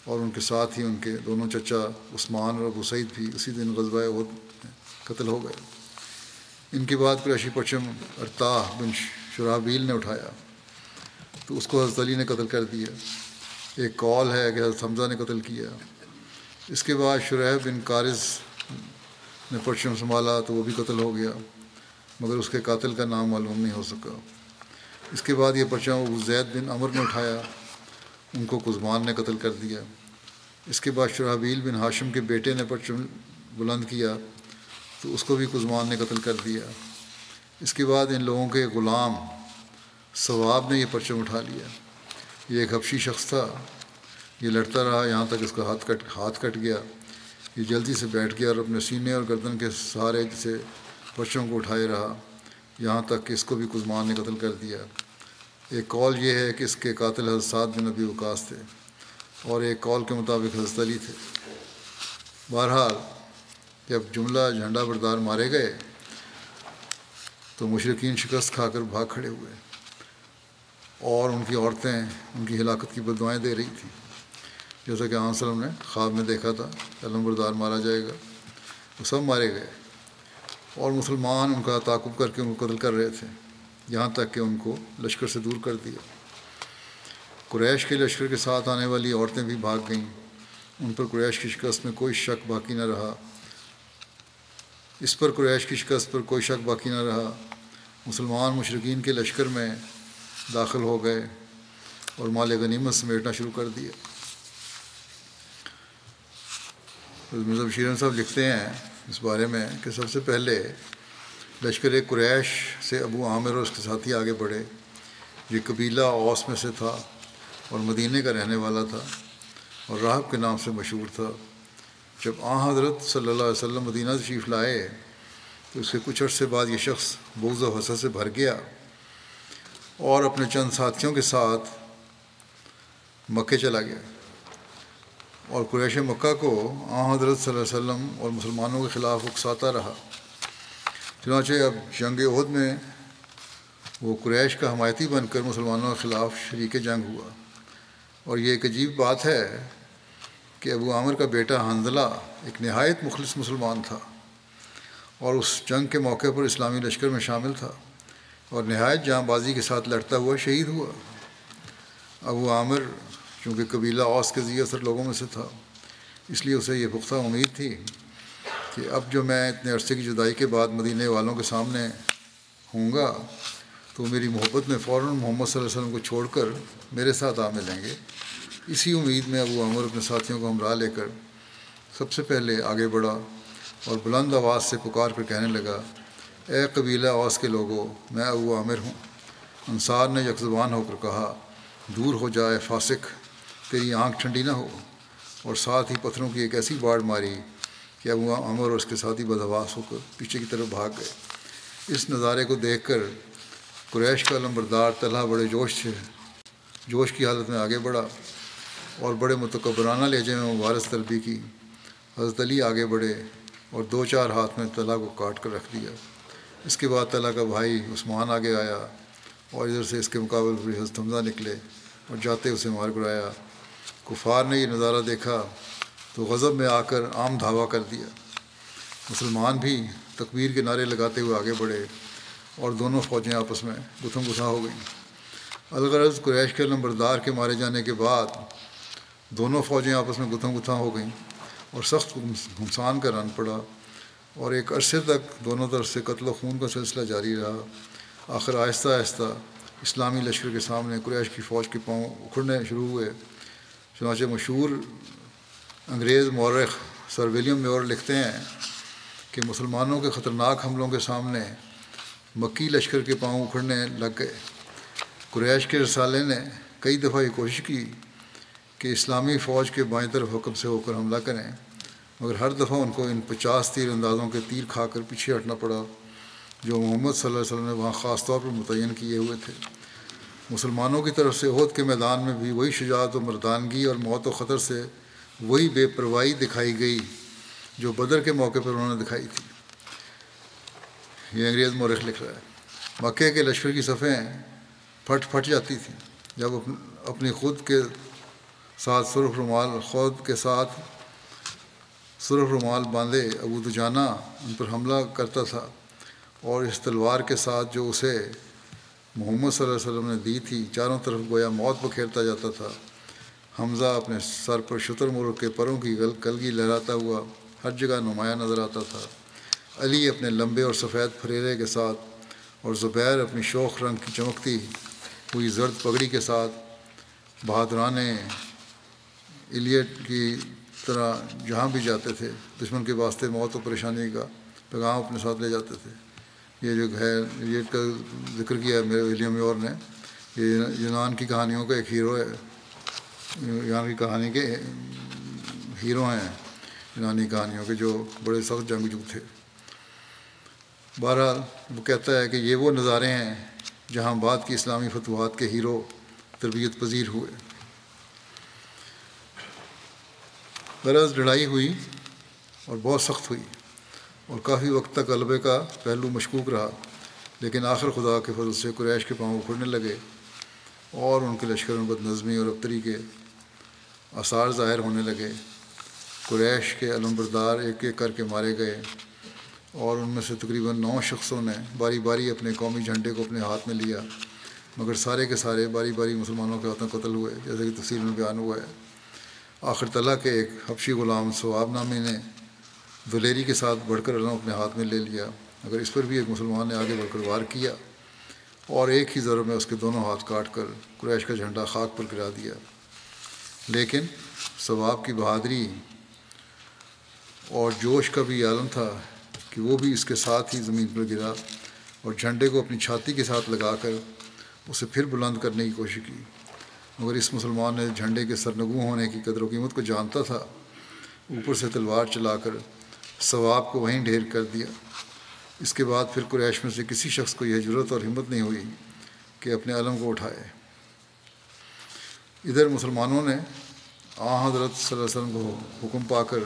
اور ان کے ساتھ ہی ان کے دونوں چچا عثمان اور ابو سعید بھی اسی دن غزبۂ عہد قتل ہو گئے۔ ان کے بعد قریشی پرچم ارتاح بن شرابیل نے اٹھایا۔ تو اس کو حضرت علی نے قتل کر دیا۔ ایک کال ہے کہ حضرت حمزہ نے قتل کیا۔ اس کے بعد شرح بن قارض نے پرچم سنبھالا تو وہ بھی قتل ہو گیا، مگر اس کے قاتل کا نام معلوم نہیں ہو سکا۔ اس کے بعد یہ پرچم ابو زید بن عمر نے اٹھایا، ان کو کزمان نے قتل کر دیا۔ اس کے بعد شرحبیل بن ہاشم کے بیٹے نے پرچم بلند کیا، تو اس کو بھی کزمان نے قتل کر دیا۔ اس کے بعد ان لوگوں کے غلام ثواب نے یہ پرچم اٹھا لیا۔ یہ ایک حبشی شخص تھا۔ یہ لڑتا رہا، یہاں تک اس کا ہاتھ کٹ ہاتھ کٹ گیا۔ یہ جلدی سے بیٹھ گیا اور اپنے سینے اور گردن کے سارے سے پرچوں کو اٹھائے رہا۔ یہاں تک کہ اس کو بھی کزمان نے قتل کر دیا ایک کال یہ ہے کہ اس کے قاتل حضرت بن نبی وکاس تھے اور ایک کال کے مطابق حضرت علی تھے۔ بہرحال، جب جملہ جھنڈا بردار مارے گئے، تو مشرقین شکست کھا کر بھاگ کھڑے ہوئے اور ان کی عورتیں ان کی ہلاکت کی بدوائیں دے رہی تھیں۔ جیسا کہ عام وسلم نے خواب میں دیکھا تھا علم بردار مارا جائے گا۔ وہ سب مارے گئے۔ اور مسلمان ان کا تعاقب کر کے ان کو قتل کر رہے تھے۔ یہاں تک کہ ان کو لشکر سے دور کر دیا۔ قریش کے لشکر کے ساتھ آنے والی عورتیں بھی بھاگ گئیں۔ ان پر قریش کی شکست میں کوئی شک باقی نہ رہا۔ اس پر قریش کی شکست پر کوئی شک باقی نہ رہا۔ مسلمان مشرقین کے لشکر میں داخل ہو گئے اور مال غنیمت سمیٹنا شروع کر دیا۔ مرزا شیرن صاحب لکھتے ہیں اس بارے میں کہ سب سے پہلے لشکر قریش سے ابو عامر اور اس کے ساتھی آگے بڑھے۔ یہ قبیلہ اوس میں سے تھا اور مدینہ کا رہنے والا تھا اور راہب کے نام سے مشہور تھا۔ جب آ حضرت صلی اللہ علیہ وسلم مدینہ تشریف لائے تو اس کے کچھ عرصے بعد یہ شخص بغض و حسد سے بھر گیا اور اپنے چند ساتھیوں کے ساتھ مکے چلا گیا۔ اور قریش مکہ کو آ حضرت صلی اللہ علیہ وسلم اور مسلمانوں کے خلاف اکساتا رہا۔ چنانچہ اب جنگ عہد میں وہ قریش کا حمایتی بن کر مسلمانوں کے خلاف شریک جنگ ہوا۔ اور یہ ایک عجیب بات ہے کہ ابو عامر کا بیٹا حنزلہ ایک نہایت مخلص مسلمان تھا اور اس جنگ کے موقع پر اسلامی لشکر میں شامل تھا اور نہایت جاں بازی کے ساتھ لڑتا ہوا شہید ہوا۔ ابو عامر چونکہ قبیلہ اوس کے ذی اثر لوگوں میں سے تھا۔ اس لیے اسے یہ پختہ امید تھی کہ اب جو میں اتنے عرصے کی جدائی کے بعد مدینہ والوں کے سامنے ہوں گا، تو میری محبت میں فوراً محمد صلی اللہ علیہ وسلم کو چھوڑ کر میرے ساتھ آ ملیں گے۔ اسی امید میں ابو عمر اپنے ساتھیوں کو ہمراہ لے کر سب سے پہلے آگے بڑھا اور بلند آواز سے پکار کر کہنے لگا، اے قبیلہ آواز کے لوگوں، میں ابو عامر ہوں۔ انصار نے یک زبان ہو کر کہا، دور ہو جائے فاسق۔ تیری آنکھ ٹھنڈی نہ ہو۔ اور ساتھ ہی پتھروں کی ایک ایسی باڑ ماری کہ ابو عمر اور اس کے ساتھی بدہواس ہو کر پیچھے کی طرف بھاگ گئے۔ اس نظارے کو دیکھ کر قریش کا لمبردار طلحہ بڑے جوش سے جوش کی حالت میں آگے بڑھا اور بڑے متقبرانہ لہجے میں مبارس طلبی کی۔ حضرت علی آگے بڑھے اور دو چار ہاتھ میں طلحہ کو کاٹ کر رکھ دیا۔ اس کے بعد طلحہ کا بھائی عثمان آگے آیا اور ادھر سے اس کے مقابل پر حضرت حمزہ نکلے اور جاتے اسے مار گرایا کفار نے یہ نظارہ دیکھا تو غضب میں آ کر عام دھاوا کر دیا۔ مسلمان بھی تکبیر کے نعرے لگاتے ہوئے آگے بڑھے اور دونوں فوجیں آپس میں گتھم گتھا ہو گئیں۔ الغرض قریش کے نمبردار کے مارے جانے کے بعد دونوں فوجیں آپس میں گتھم گتھا ہو گئیں اور سخت گھمسان کا رن پڑا اور ایک عرصے تک دونوں طرف سے قتل و خون کا سلسلہ جاری رہا۔ آخر آہستہ آہستہ اسلامی لشکر کے سامنے قریش کی فوج کے پاؤں اکھڑنے شروع ہوئے۔ چنانچہ مشہور انگریز مورخ سر ولیم میور لکھتے ہیں کہ مسلمانوں کے خطرناک حملوں کے سامنے مکی لشکر کے پاؤں اکھڑنے لگ گئے۔ قریش کے رسالے نے کئی دفعہ یہ کوشش کی کہ اسلامی فوج کے بائیں طرف حکم سے ہو کر حملہ کریں، مگر ہر دفعہ ان کو ان پچاس تیر اندازوں کے تیر کھا کر پیچھے ہٹنا پڑا، جو محمد صلی اللہ علیہ وسلم نے وہاں خاص طور پر متعین کیے ہوئے تھے۔ مسلمانوں کی طرف سے عہد کے میدان میں بھی وہی شجاعت و مردانگی اور موت و خطر سے وہی بے پرواہی دکھائی گئی جو بدر کے موقع پر انہوں نے دکھائی تھی۔ یہ انگریز مورخ لکھ رہا ہے۔ مکے کے لشکر کی صفیں پھٹ پھٹ جاتی تھیں۔ جب اپنی خود کے ساتھ سرخ رومال، خود کے ساتھ سرخ رومال باندھے ابو دجانہ، ان پر حملہ کرتا تھا اور اس تلوار کے ساتھ جو اسے محمد صلی اللہ علیہ وسلم نے دی تھی، چاروں طرف گویا موت بکھیرتا جاتا تھا۔ حمزہ اپنے سر پر شتر مرغ کے پروں کی گل کلگی لہراتا ہوا ہر جگہ نمایاں نظر آتا تھا۔ علی اپنے لمبے اور سفید پھریرے کے ساتھ اور زبیر اپنی شوخ رنگ کی چمکتی ہوئی زرد پگڑی کے ساتھ بہادران الیٹ کی طرح جہاں بھی جاتے تھے، دشمن کے واسطے موت و پریشانی کا پیغام اپنے ساتھ لے جاتے تھے۔ یہ جو ہے، یہ کا ذکر کیا ہے میرے ولیم یور نے۔ یہ یونان کی کہانیوں کا ایک ہیرو ہے۔ یونان کی کہانی کے ہیرو ہیں یونانی کہانیوں کے جو بڑے سخت جنگجو تھے۔ بہرحال وہ کہتا ہے کہ یہ وہ نظارے ہیں جہاں بعد کی اسلامی فتوحات کے ہیرو تربیت پذیر ہوئے۔ غرض لڑائی ہوئی اور بہت سخت ہوئی۔ اور کافی وقت تک غلبے کا پہلو مشکوک رہا، لیکن آخر خدا کے فضل سے قریش کے پاؤں اکھڑنے لگے اور ان کے لشکر میں بد نظمی اور ابتری کے آثار ظاہر ہونے لگے۔ قریش کے علم بردار ایک ایک کر کے مارے گئے اور ان میں سے تقریباً نو شخصوں نے باری باری اپنے قومی جھنڈے کو اپنے ہاتھ میں لیا، مگر سارے کے سارے باری باری مسلمانوں کے ہاتھوں قتل ہوئے، جیسے کہ تفصیل میں بیان ہوا ہے۔ آخر طلح کے ایک حفشی غلام ثواب نامی نے دلیری کے ساتھ بڑھ کر علم اپنے ہاتھ میں لے لیا۔ اگر اس پر بھی ایک مسلمان نے آگے بڑھ کر وار کیا اور ایک ہی ضرور میں اس کے دونوں ہاتھ کاٹ کر قریش کا جھنڈا خاک پر گرا دیا۔ لیکن ثواب کی بہادری اور جوش کا بھی عالم تھا کہ وہ بھی اس کے ساتھ ہی زمین پر گرا اور جھنڈے کو اپنی چھاتی کے ساتھ لگا کر اسے پھر بلند کرنے کی کوشش کی۔ مگر اس مسلمان نے جھنڈے کے سرنگو ہونے کی قدر و قیمت کو جانتا تھا۔ اوپر سے تلوار چلا کر ثواب کو وہیں ڈھیر کر دیا۔ اس کے بعد پھر قریش میں سے کسی شخص کو یہ ضرورت اور ہمت نہیں ہوئی کہ اپنے علم کو اٹھائے۔ ادھر مسلمانوں نے آ حضرت صلی اللہ علیہ وسلم کو حکم پا کر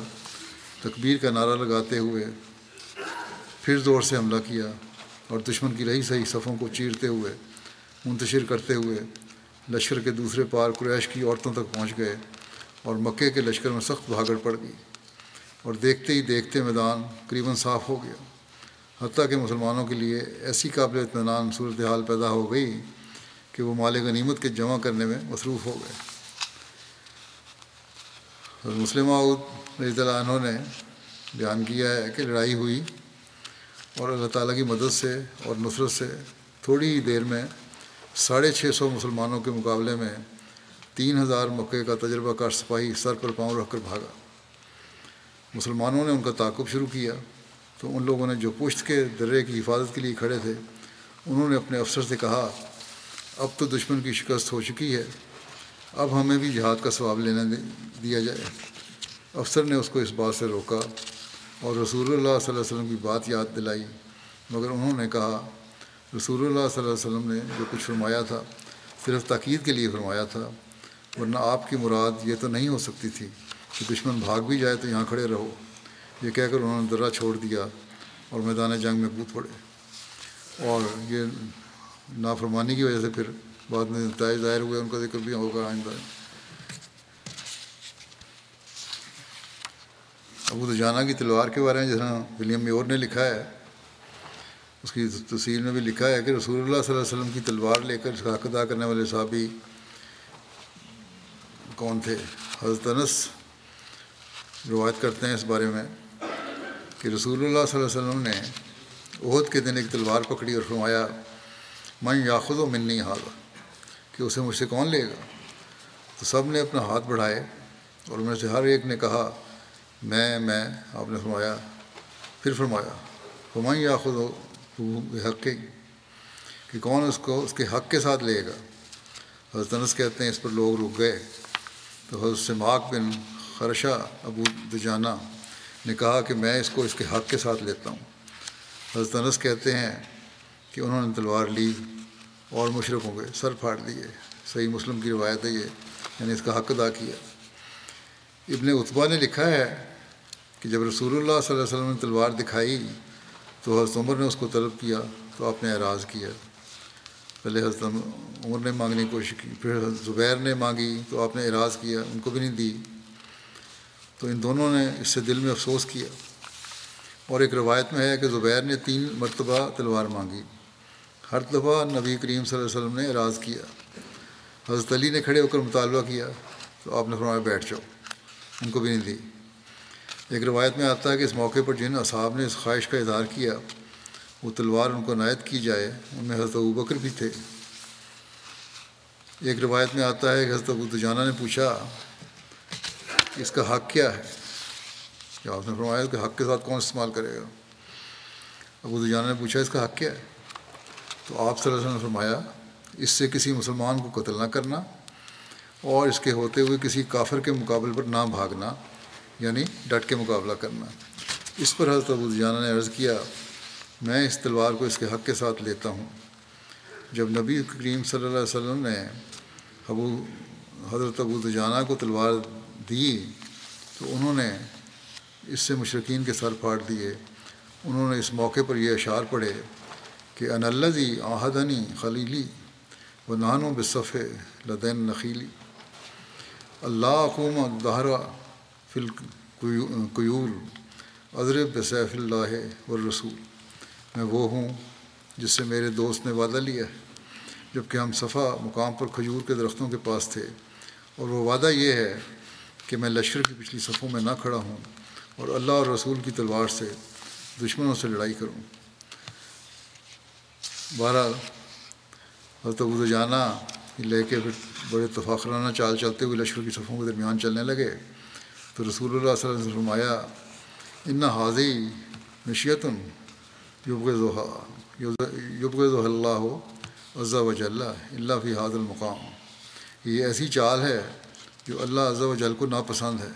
تکبیر کا نعرہ لگاتے ہوئے پھر زور سے حملہ کیا اور دشمن کی رہی صحیح صفوں کو چیرتے ہوئے، منتشر کرتے ہوئے لشکر کے دوسرے پار قریش کی عورتوں تک پہنچ گئے اور مکے کے لشکر میں سخت بھاگڑ پڑ گئی۔ اور دیکھتے ہی دیکھتے میدان قریباً صاف ہو گیا۔ حتیٰ کہ مسلمانوں کے لیے ایسی قابل اطمینان صورتحال پیدا ہو گئی کہ وہ مال غنیمت کے جمع کرنے میں مصروف ہو گئے۔ اور مسلم رضی اللہ عنہ نے بیان کیا ہے کہ لڑائی ہوئی اور اللہ تعالیٰ کی مدد سے اور نصرت سے تھوڑی ہی دیر میں ساڑھے چھ سو مسلمانوں کے مقابلے میں تین ہزار مکے کا تجربہ کار سپاہی سر پر پاؤں رکھ کر بھاگا۔ مسلمانوں نے ان کا تعاقب شروع کیا تو ان لوگوں نے جو پشت کے درے کی حفاظت کے لیے کھڑے تھے، انہوں نے اپنے افسر سے کہا، اب تو دشمن کی شکست ہو چکی ہے، اب ہمیں بھی جہاد کا ثواب لینے دیا جائے۔ افسر نے اس کو اس بات سے روکا اور رسول اللہ صلی اللہ علیہ وسلم کی بات یاد دلائی۔ مگر انہوں نے کہا، رسول اللہ صلی اللہ علیہ وسلم نے جو کچھ فرمایا تھا صرف تاکید کے لیے فرمایا تھا، ورنہ آپ کی مراد یہ تو نہیں ہو سکتی تھی۔ کہ دشمن بھاگ بھی جائے تو یہاں کھڑے رہو۔ یہ کہہ کر انہوں نے درہ چھوڑ دیا اور میدان جنگ میں کود پڑے اور یہ نافرمانی کی وجہ سے پھر بعد میں نتائج ظاہر ہوئے، ان کا ذکر بھی ہوگا آئندہ۔ ابو دجانہ کی تلوار کے بارے میں جس طرح ولیم میور نے لکھا ہے، اس کی تفصیل میں بھی لکھا ہے کہ رسول اللہ صلی اللہ علیہ وسلم کی تلوار لے کر حق ادا کرنے والے صحابی کون تھے؟ حضرت انس روایت کرتے ہیں اس بارے میں کہ رسول اللہ صلی اللہ علیہ وسلم نے عہد کے دن ایک تلوار پکڑی اور فرمایا میں یاخذ و من نہیں حال کہ اسے مجھ سے کون لے گا؟ تو سب نے اپنا ہاتھ بڑھائے اور ان میں سے ہر ایک نے کہا، میں میں، آپ نے فرمایا۔ پھر فرمایا ہمائیں یا خود حق کے کہ کون اس کو، اس کے حق کے ساتھ لے گا؟ حضرت انس کہتے ہیں، اس پر لوگ رک گئے۔ تو حضرت سماق بن خرشہ ابو دجانہ نے کہا کہ میں اس کو اس کے حق کے ساتھ لیتا ہوں۔ حضرت انس کہتے ہیں کہ انہوں نے تلوار لی اور مشرقوں کے سر پھاڑ دیے۔ صحیح مسلم کی روایت ہے یہ یعنی اس کا حق ادا کیا۔ ابن اتبا نے لکھا ہے کہ جب رسول اللہ صلی اللہ علیہ وسلم نے تلوار دکھائی تو حضرت عمر نے اس کو طلب کیا تو آپ نے اعراض کیا۔ پہلے حضرت عمر نے مانگنے کی کوشش کی، پھر زبیر نے مانگی تو آپ نے اعراض کیا، ان کو بھی نہیں دی۔ تو ان دونوں نے اس سے دل میں افسوس کیا۔ اور ایک روایت میں ہے کہ زبیر نے تین مرتبہ تلوار مانگی۔ ہر دفعہ نبی کریم صلی اللہ علیہ وسلم نے اراض کیا۔ حضرت علی نے کھڑے ہو کر مطالبہ کیا تو آپ نے فرمایا بیٹھ جاؤ۔ ان کو بھی نہیں دی۔ ایک روایت میں آتا ہے کہ اس موقع پر جن اصحاب نے اس خواہش کا اظہار کیا، وہ تلوار ان کو عنایت کی جائے۔ ان میں حضرت ابو بکر بھی تھے۔ ایک روایت میں آتا ہے کہ حضرت ابو دجانہ نے پوچھا اس کا حق کیا ہے؟ کہ آپ نے فرمایا کہ حق کے ساتھ کون استعمال کرے گا؟ ابو دجانہ نے پوچھا، اس کا حق کیا ہے؟ تو آپ صلی اللہ علیہ وسلم نے فرمایا، اس سے کسی مسلمان کو قتل نہ کرنا اور اس کے ہوتے ہوئے کسی کافر کے مقابل پر نہ بھاگنا یعنی ڈٹ کے مقابلہ کرنا۔ اس پر حضرت ابو جانہ نے عرض کیا، میں اس تلوار کو اس کے حق کے ساتھ لیتا ہوں۔ جب نبی کریم صلی اللہ علیہ وسلم نے ابو، حضرت ابو دجانہ کو تلوار دی تو انہوں نے اس سے مشرقین کے سر پھاڑ دیے۔ انہوں نے اس موقع پر یہ اشعار پڑھے کہ ان الزی آہدنی خلیلی و نان و بصف لدین نخیلی۔ اللہ اقوم دہرا فل قیور اضرب بصیف اللہ والرسول۔ میں وہ ہوں جس سے میرے دوست نے وعدہ لیا ہے جبکہ ہم صفا مقام پر کھجور کے درختوں کے پاس تھے۔ اور وہ وعدہ یہ ہے کہ میں لشکر کی پچھلی صفوں میں نہ کھڑا ہوں اور اللہ اور رسول کی تلوار سے دشمنوں سے لڑائی کروں۔ بہرحال، حضرت ابو جانا لے کے پھر بڑے تفاخرانہ چال چلتے ہوئے لشکر کی صفوں کے درمیان چلنے لگے۔ تو رسول اللہ صلی اللہ علیہ وسلم فرمایا، ان حاضی نشیت یوب ذوحا یوب اللہ ہو عزا وج اللہ اللہ فی حاض المقام۔ یہ ایسی چال ہے جو اللہ عزا و جل کو ناپسند ہے،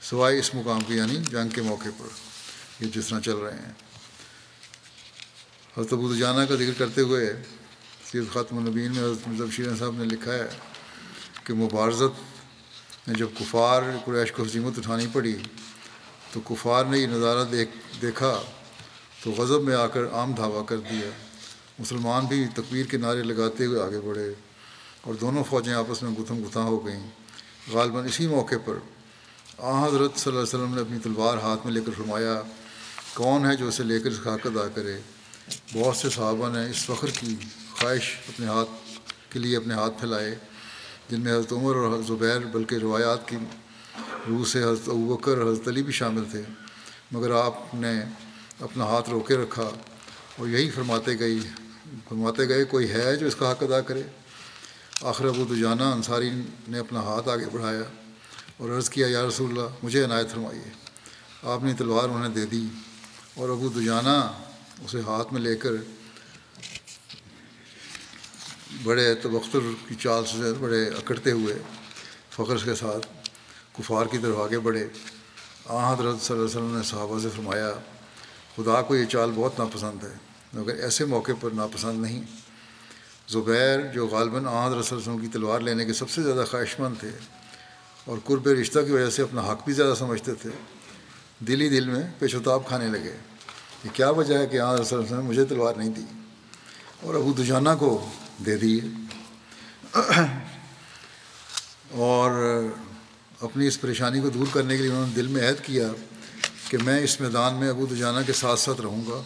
سوائے اس مقام کے یعنی جنگ کے موقع پر یہ جس طرح چل رہے ہیں۔ حضرت ابو جانہ کا ذکر کرتے ہوئے سید خاتم النبین میں حضرت مذہب شیرن صاحب نے لکھا ہے کہ مبارزت میں جب کفار قریش کو حضیمت اٹھانی پڑی تو کفار نے یہ نظارہ دیکھ، دیکھا تو غضب میں آ کر عام دھاوا کر دیا۔ مسلمان بھی تکبیر کے نعرے لگاتے ہوئے آگے بڑھے اور دونوں فوجیں آپس میں گتھم گتھاں ہو گئیں۔ غالباً اسی موقع پر آ حضرت صلی اللہ علیہ وسلم نے اپنی تلوار ہاتھ میں لے کر فرمایا، کون ہے جو اسے لے کر اس کا حق ادا کرے؟ بہت سے صحابہ نے اس فخر کی خواہش اپنے ہاتھ کے لیے اپنے ہاتھ پھیلائے، جن میں حضرت عمر اور حضرت زبیر، بلکہ روایات کی روح سے حضرت ابوکر اور حضرت علی بھی شامل تھے۔ مگر آپ نے اپنا ہاتھ روکے رکھا اور یہی فرماتے گئی فرماتے گئے، کوئی ہے جو اس کا حق ادا کرے؟ آخر ابو دجانہ انصاری نے اپنا ہاتھ آگے بڑھایا اور عرض کیا، یا رسول اللہ، مجھے عنایت فرمائیے۔ آپ نے تلوار انہیں دے دی اور ابو دجانہ اسے ہاتھ میں لے کر بڑے تبختر کی چال سے بڑے اکڑتے ہوئے فخر کے ساتھ کفار کی طرف آگے بڑھے۔ آ حضرت صلی اللہ علیہ وسلم نے صحابہ سے فرمایا، خدا کو یہ چال بہت ناپسند ہے، مگر ایسے موقع پر ناپسند نہیں۔ زبیر جو غالباً آ حضرت وسلم کی تلوار لینے کے سب سے زیادہ خواہش مند تھے اور قرب رشتہ کی وجہ سے اپنا حق بھی زیادہ سمجھتے تھے، دل ہی دل میں پیش وتاب کھانے لگے یہ کیا وجہ ہے کہ آ حضرت وسلم نے مجھے تلوار نہیں دی اور ابو دجانہ کو دے دیے۔ اور اپنی اس پریشانی کو دور کرنے کے لیے انہوں نے دل میں عہد کیا کہ میں اس میدان میں ابو دجانہ کے ساتھ ساتھ رہوں گا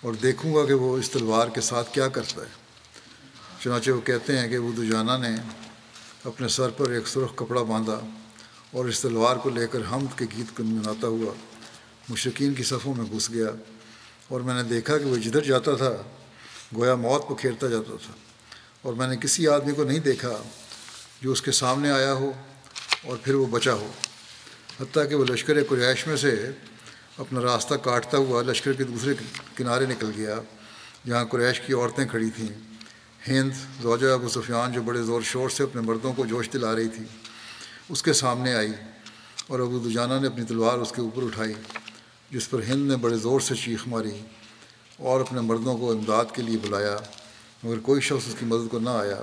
اور دیکھوں گا کہ وہ اس تلوار کے ساتھ کیا کرتا ہے۔ چنانچہ وہ کہتے ہیں کہ ابو دجانہ نے اپنے سر پر ایک سرخ کپڑا باندھا اور اس تلوار کو لے کر حمد کے گیت گنگناتا ہوا مشرقین کی صفوں میں گھس گیا اور میں نے دیکھا کہ وہ جدھر جاتا تھا، گویا موت کو کھیرتا جاتا تھا اور میں نے کسی آدمی کو نہیں دیکھا جو اس کے سامنے آیا ہو اور پھر وہ بچا ہو۔ حتیٰ کہ وہ لشکر قریش میں سے اپنا راستہ کاٹتا ہوا لشکر کے دوسرے کنارے نکل گیا جہاں قریش کی عورتیں کھڑی تھیں۔ ہند زوجہ ابو سفیان جو بڑے زور شور سے اپنے مردوں کو جوش دلا رہی تھی، اس کے سامنے آئی اور ابو دجانہ نے اپنی تلوار اس کے اوپر اٹھائی، جس پر ہند نے بڑے زور سے چیخ ماری اور اپنے مردوں کو امداد کے لیے بلایا، مگر کوئی شخص اس کی مدد کو نہ آیا۔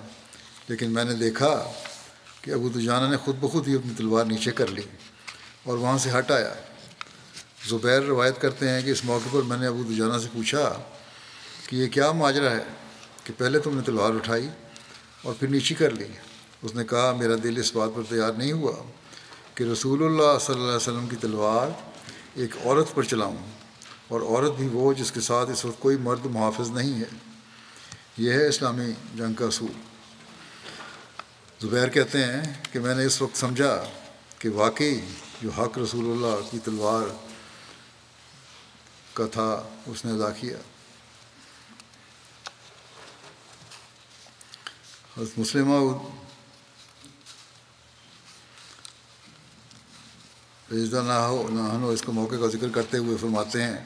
لیکن میں نے دیکھا کہ ابو دجانہ نے خود بخود ہی اپنی تلوار نیچے کر لی اور وہاں سے ہٹ آیا۔ زبیر روایت کرتے ہیں کہ اس موقع پر میں نے ابو دجانہ سے پوچھا کہ یہ کیا ماجرا ہے؟ کہ پہلے تم نے تلوار اٹھائی اور پھر نیچی کر لی۔ اس نے کہا، میرا دل اس بات پر تیار نہیں ہوا کہ رسول اللہ صلی اللہ علیہ وسلم کی تلوار ایک عورت پر چلاؤں اور عورت بھی وہ جس کے ساتھ اس وقت کوئی مرد محافظ نہیں ہے۔ یہ ہے اسلامی جنگ کا اصول۔ زبیر کہتے ہیں کہ میں نے اس وقت سمجھا کہ واقعی جو حق رسول اللہ کی تلوار کا تھا، اس نے ادا کیا۔ حضرت مسلمہ رضا نہ ہو نہ ہو اس کو موقع کا ذکر کرتے ہوئے فرماتے ہیں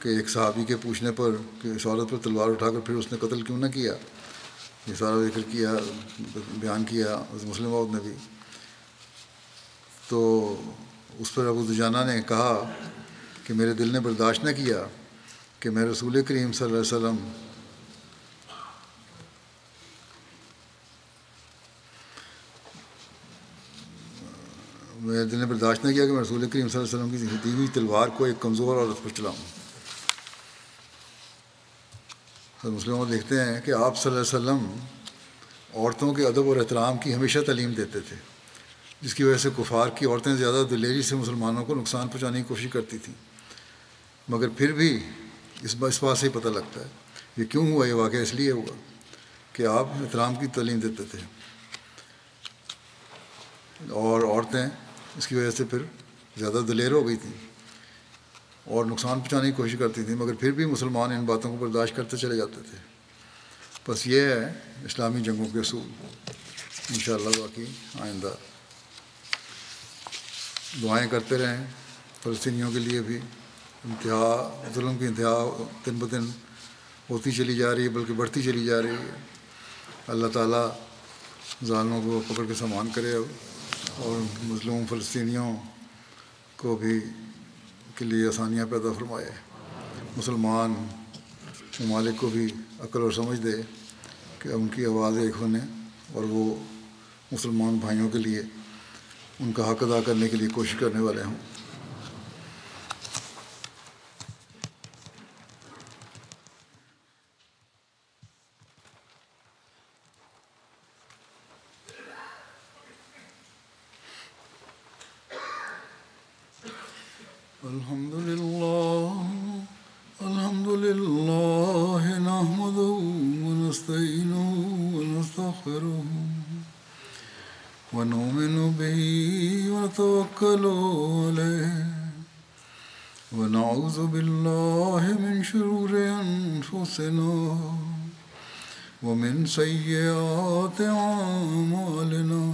کہ ایک صحابی کے پوچھنے پر کہ اس عورت پر تلوار اٹھا کر پھر اس نے قتل کیوں نہ کیا یہ سارا ذکر کیا بیان کیا اس مسلم عورت نے بھی تو اس پر ابو دجانہ نے کہا کہ میرے دل نے برداشت نہ کیا کہ میں رسول کریم صلی اللہ علیہ وسلم میں دل نے برداشت نہ کیا کہ میں رسول کریم صلی اللہ علیہ وسلم کی دی ہوئی تلوار کو ایک کمزور عورت پر چلاؤں۔ مسلموں دیکھتے ہیں کہ آپ صلی اللہ علیہ وسلم عورتوں کے ادب اور احترام کی ہمیشہ تعلیم دیتے تھے، جس کی وجہ سے کفار کی عورتیں زیادہ دلیری سے مسلمانوں کو نقصان پہنچانے کی کوشش کرتی تھیں۔ مگر پھر بھی اس اس بات سے ہی پتہ لگتا ہے یہ کیوں ہوا، یہ واقعہ اس لیے ہوا کہ آپ احترام کی تعلیم دیتے تھے۔ اور عورتیں اس کی وجہ سے پھر زیادہ دلیر ہو گئی تھیں اور نقصان پہنچانے کی کوشش کرتی تھیں، مگر پھر بھی مسلمان ان باتوں کو برداشت کرتے چلے جاتے تھے۔ بس یہ ہے اسلامی جنگوں کے اصول۔ ان شاء اللہ باقی آئندہ دعائیں کرتے رہیں، فلسطینیوں کے لیے بھی انتہا، ظلم کی انتہا دن بدن ہوتی چلی جا رہی ہے بلکہ بڑھتی چلی جا رہی۔ ہے اللہ تعالیٰ ظالموں کو پکڑ کے سامان کرے اور مظلوم فلسطینیوں کو بھی کے لیے آسانیاں پیدا فرمائے۔ مسلمان ممالک کو بھی عقل اور سمجھ دے کہ ان کی آواز ایک ہونے اور وہ مسلمان بھائیوں کے لیے ان کا حق ادا کرنے کے لیے کوشش کرنے والے ہوں۔ الحمد لله الحمد لله نحمده ونستعينه ونستغفره ونؤمن به ونتوكل عليه ونعوذ بالله من شرور أنفسنا ومن سيئات أعمالنا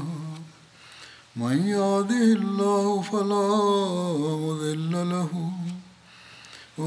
من يهده الله فلا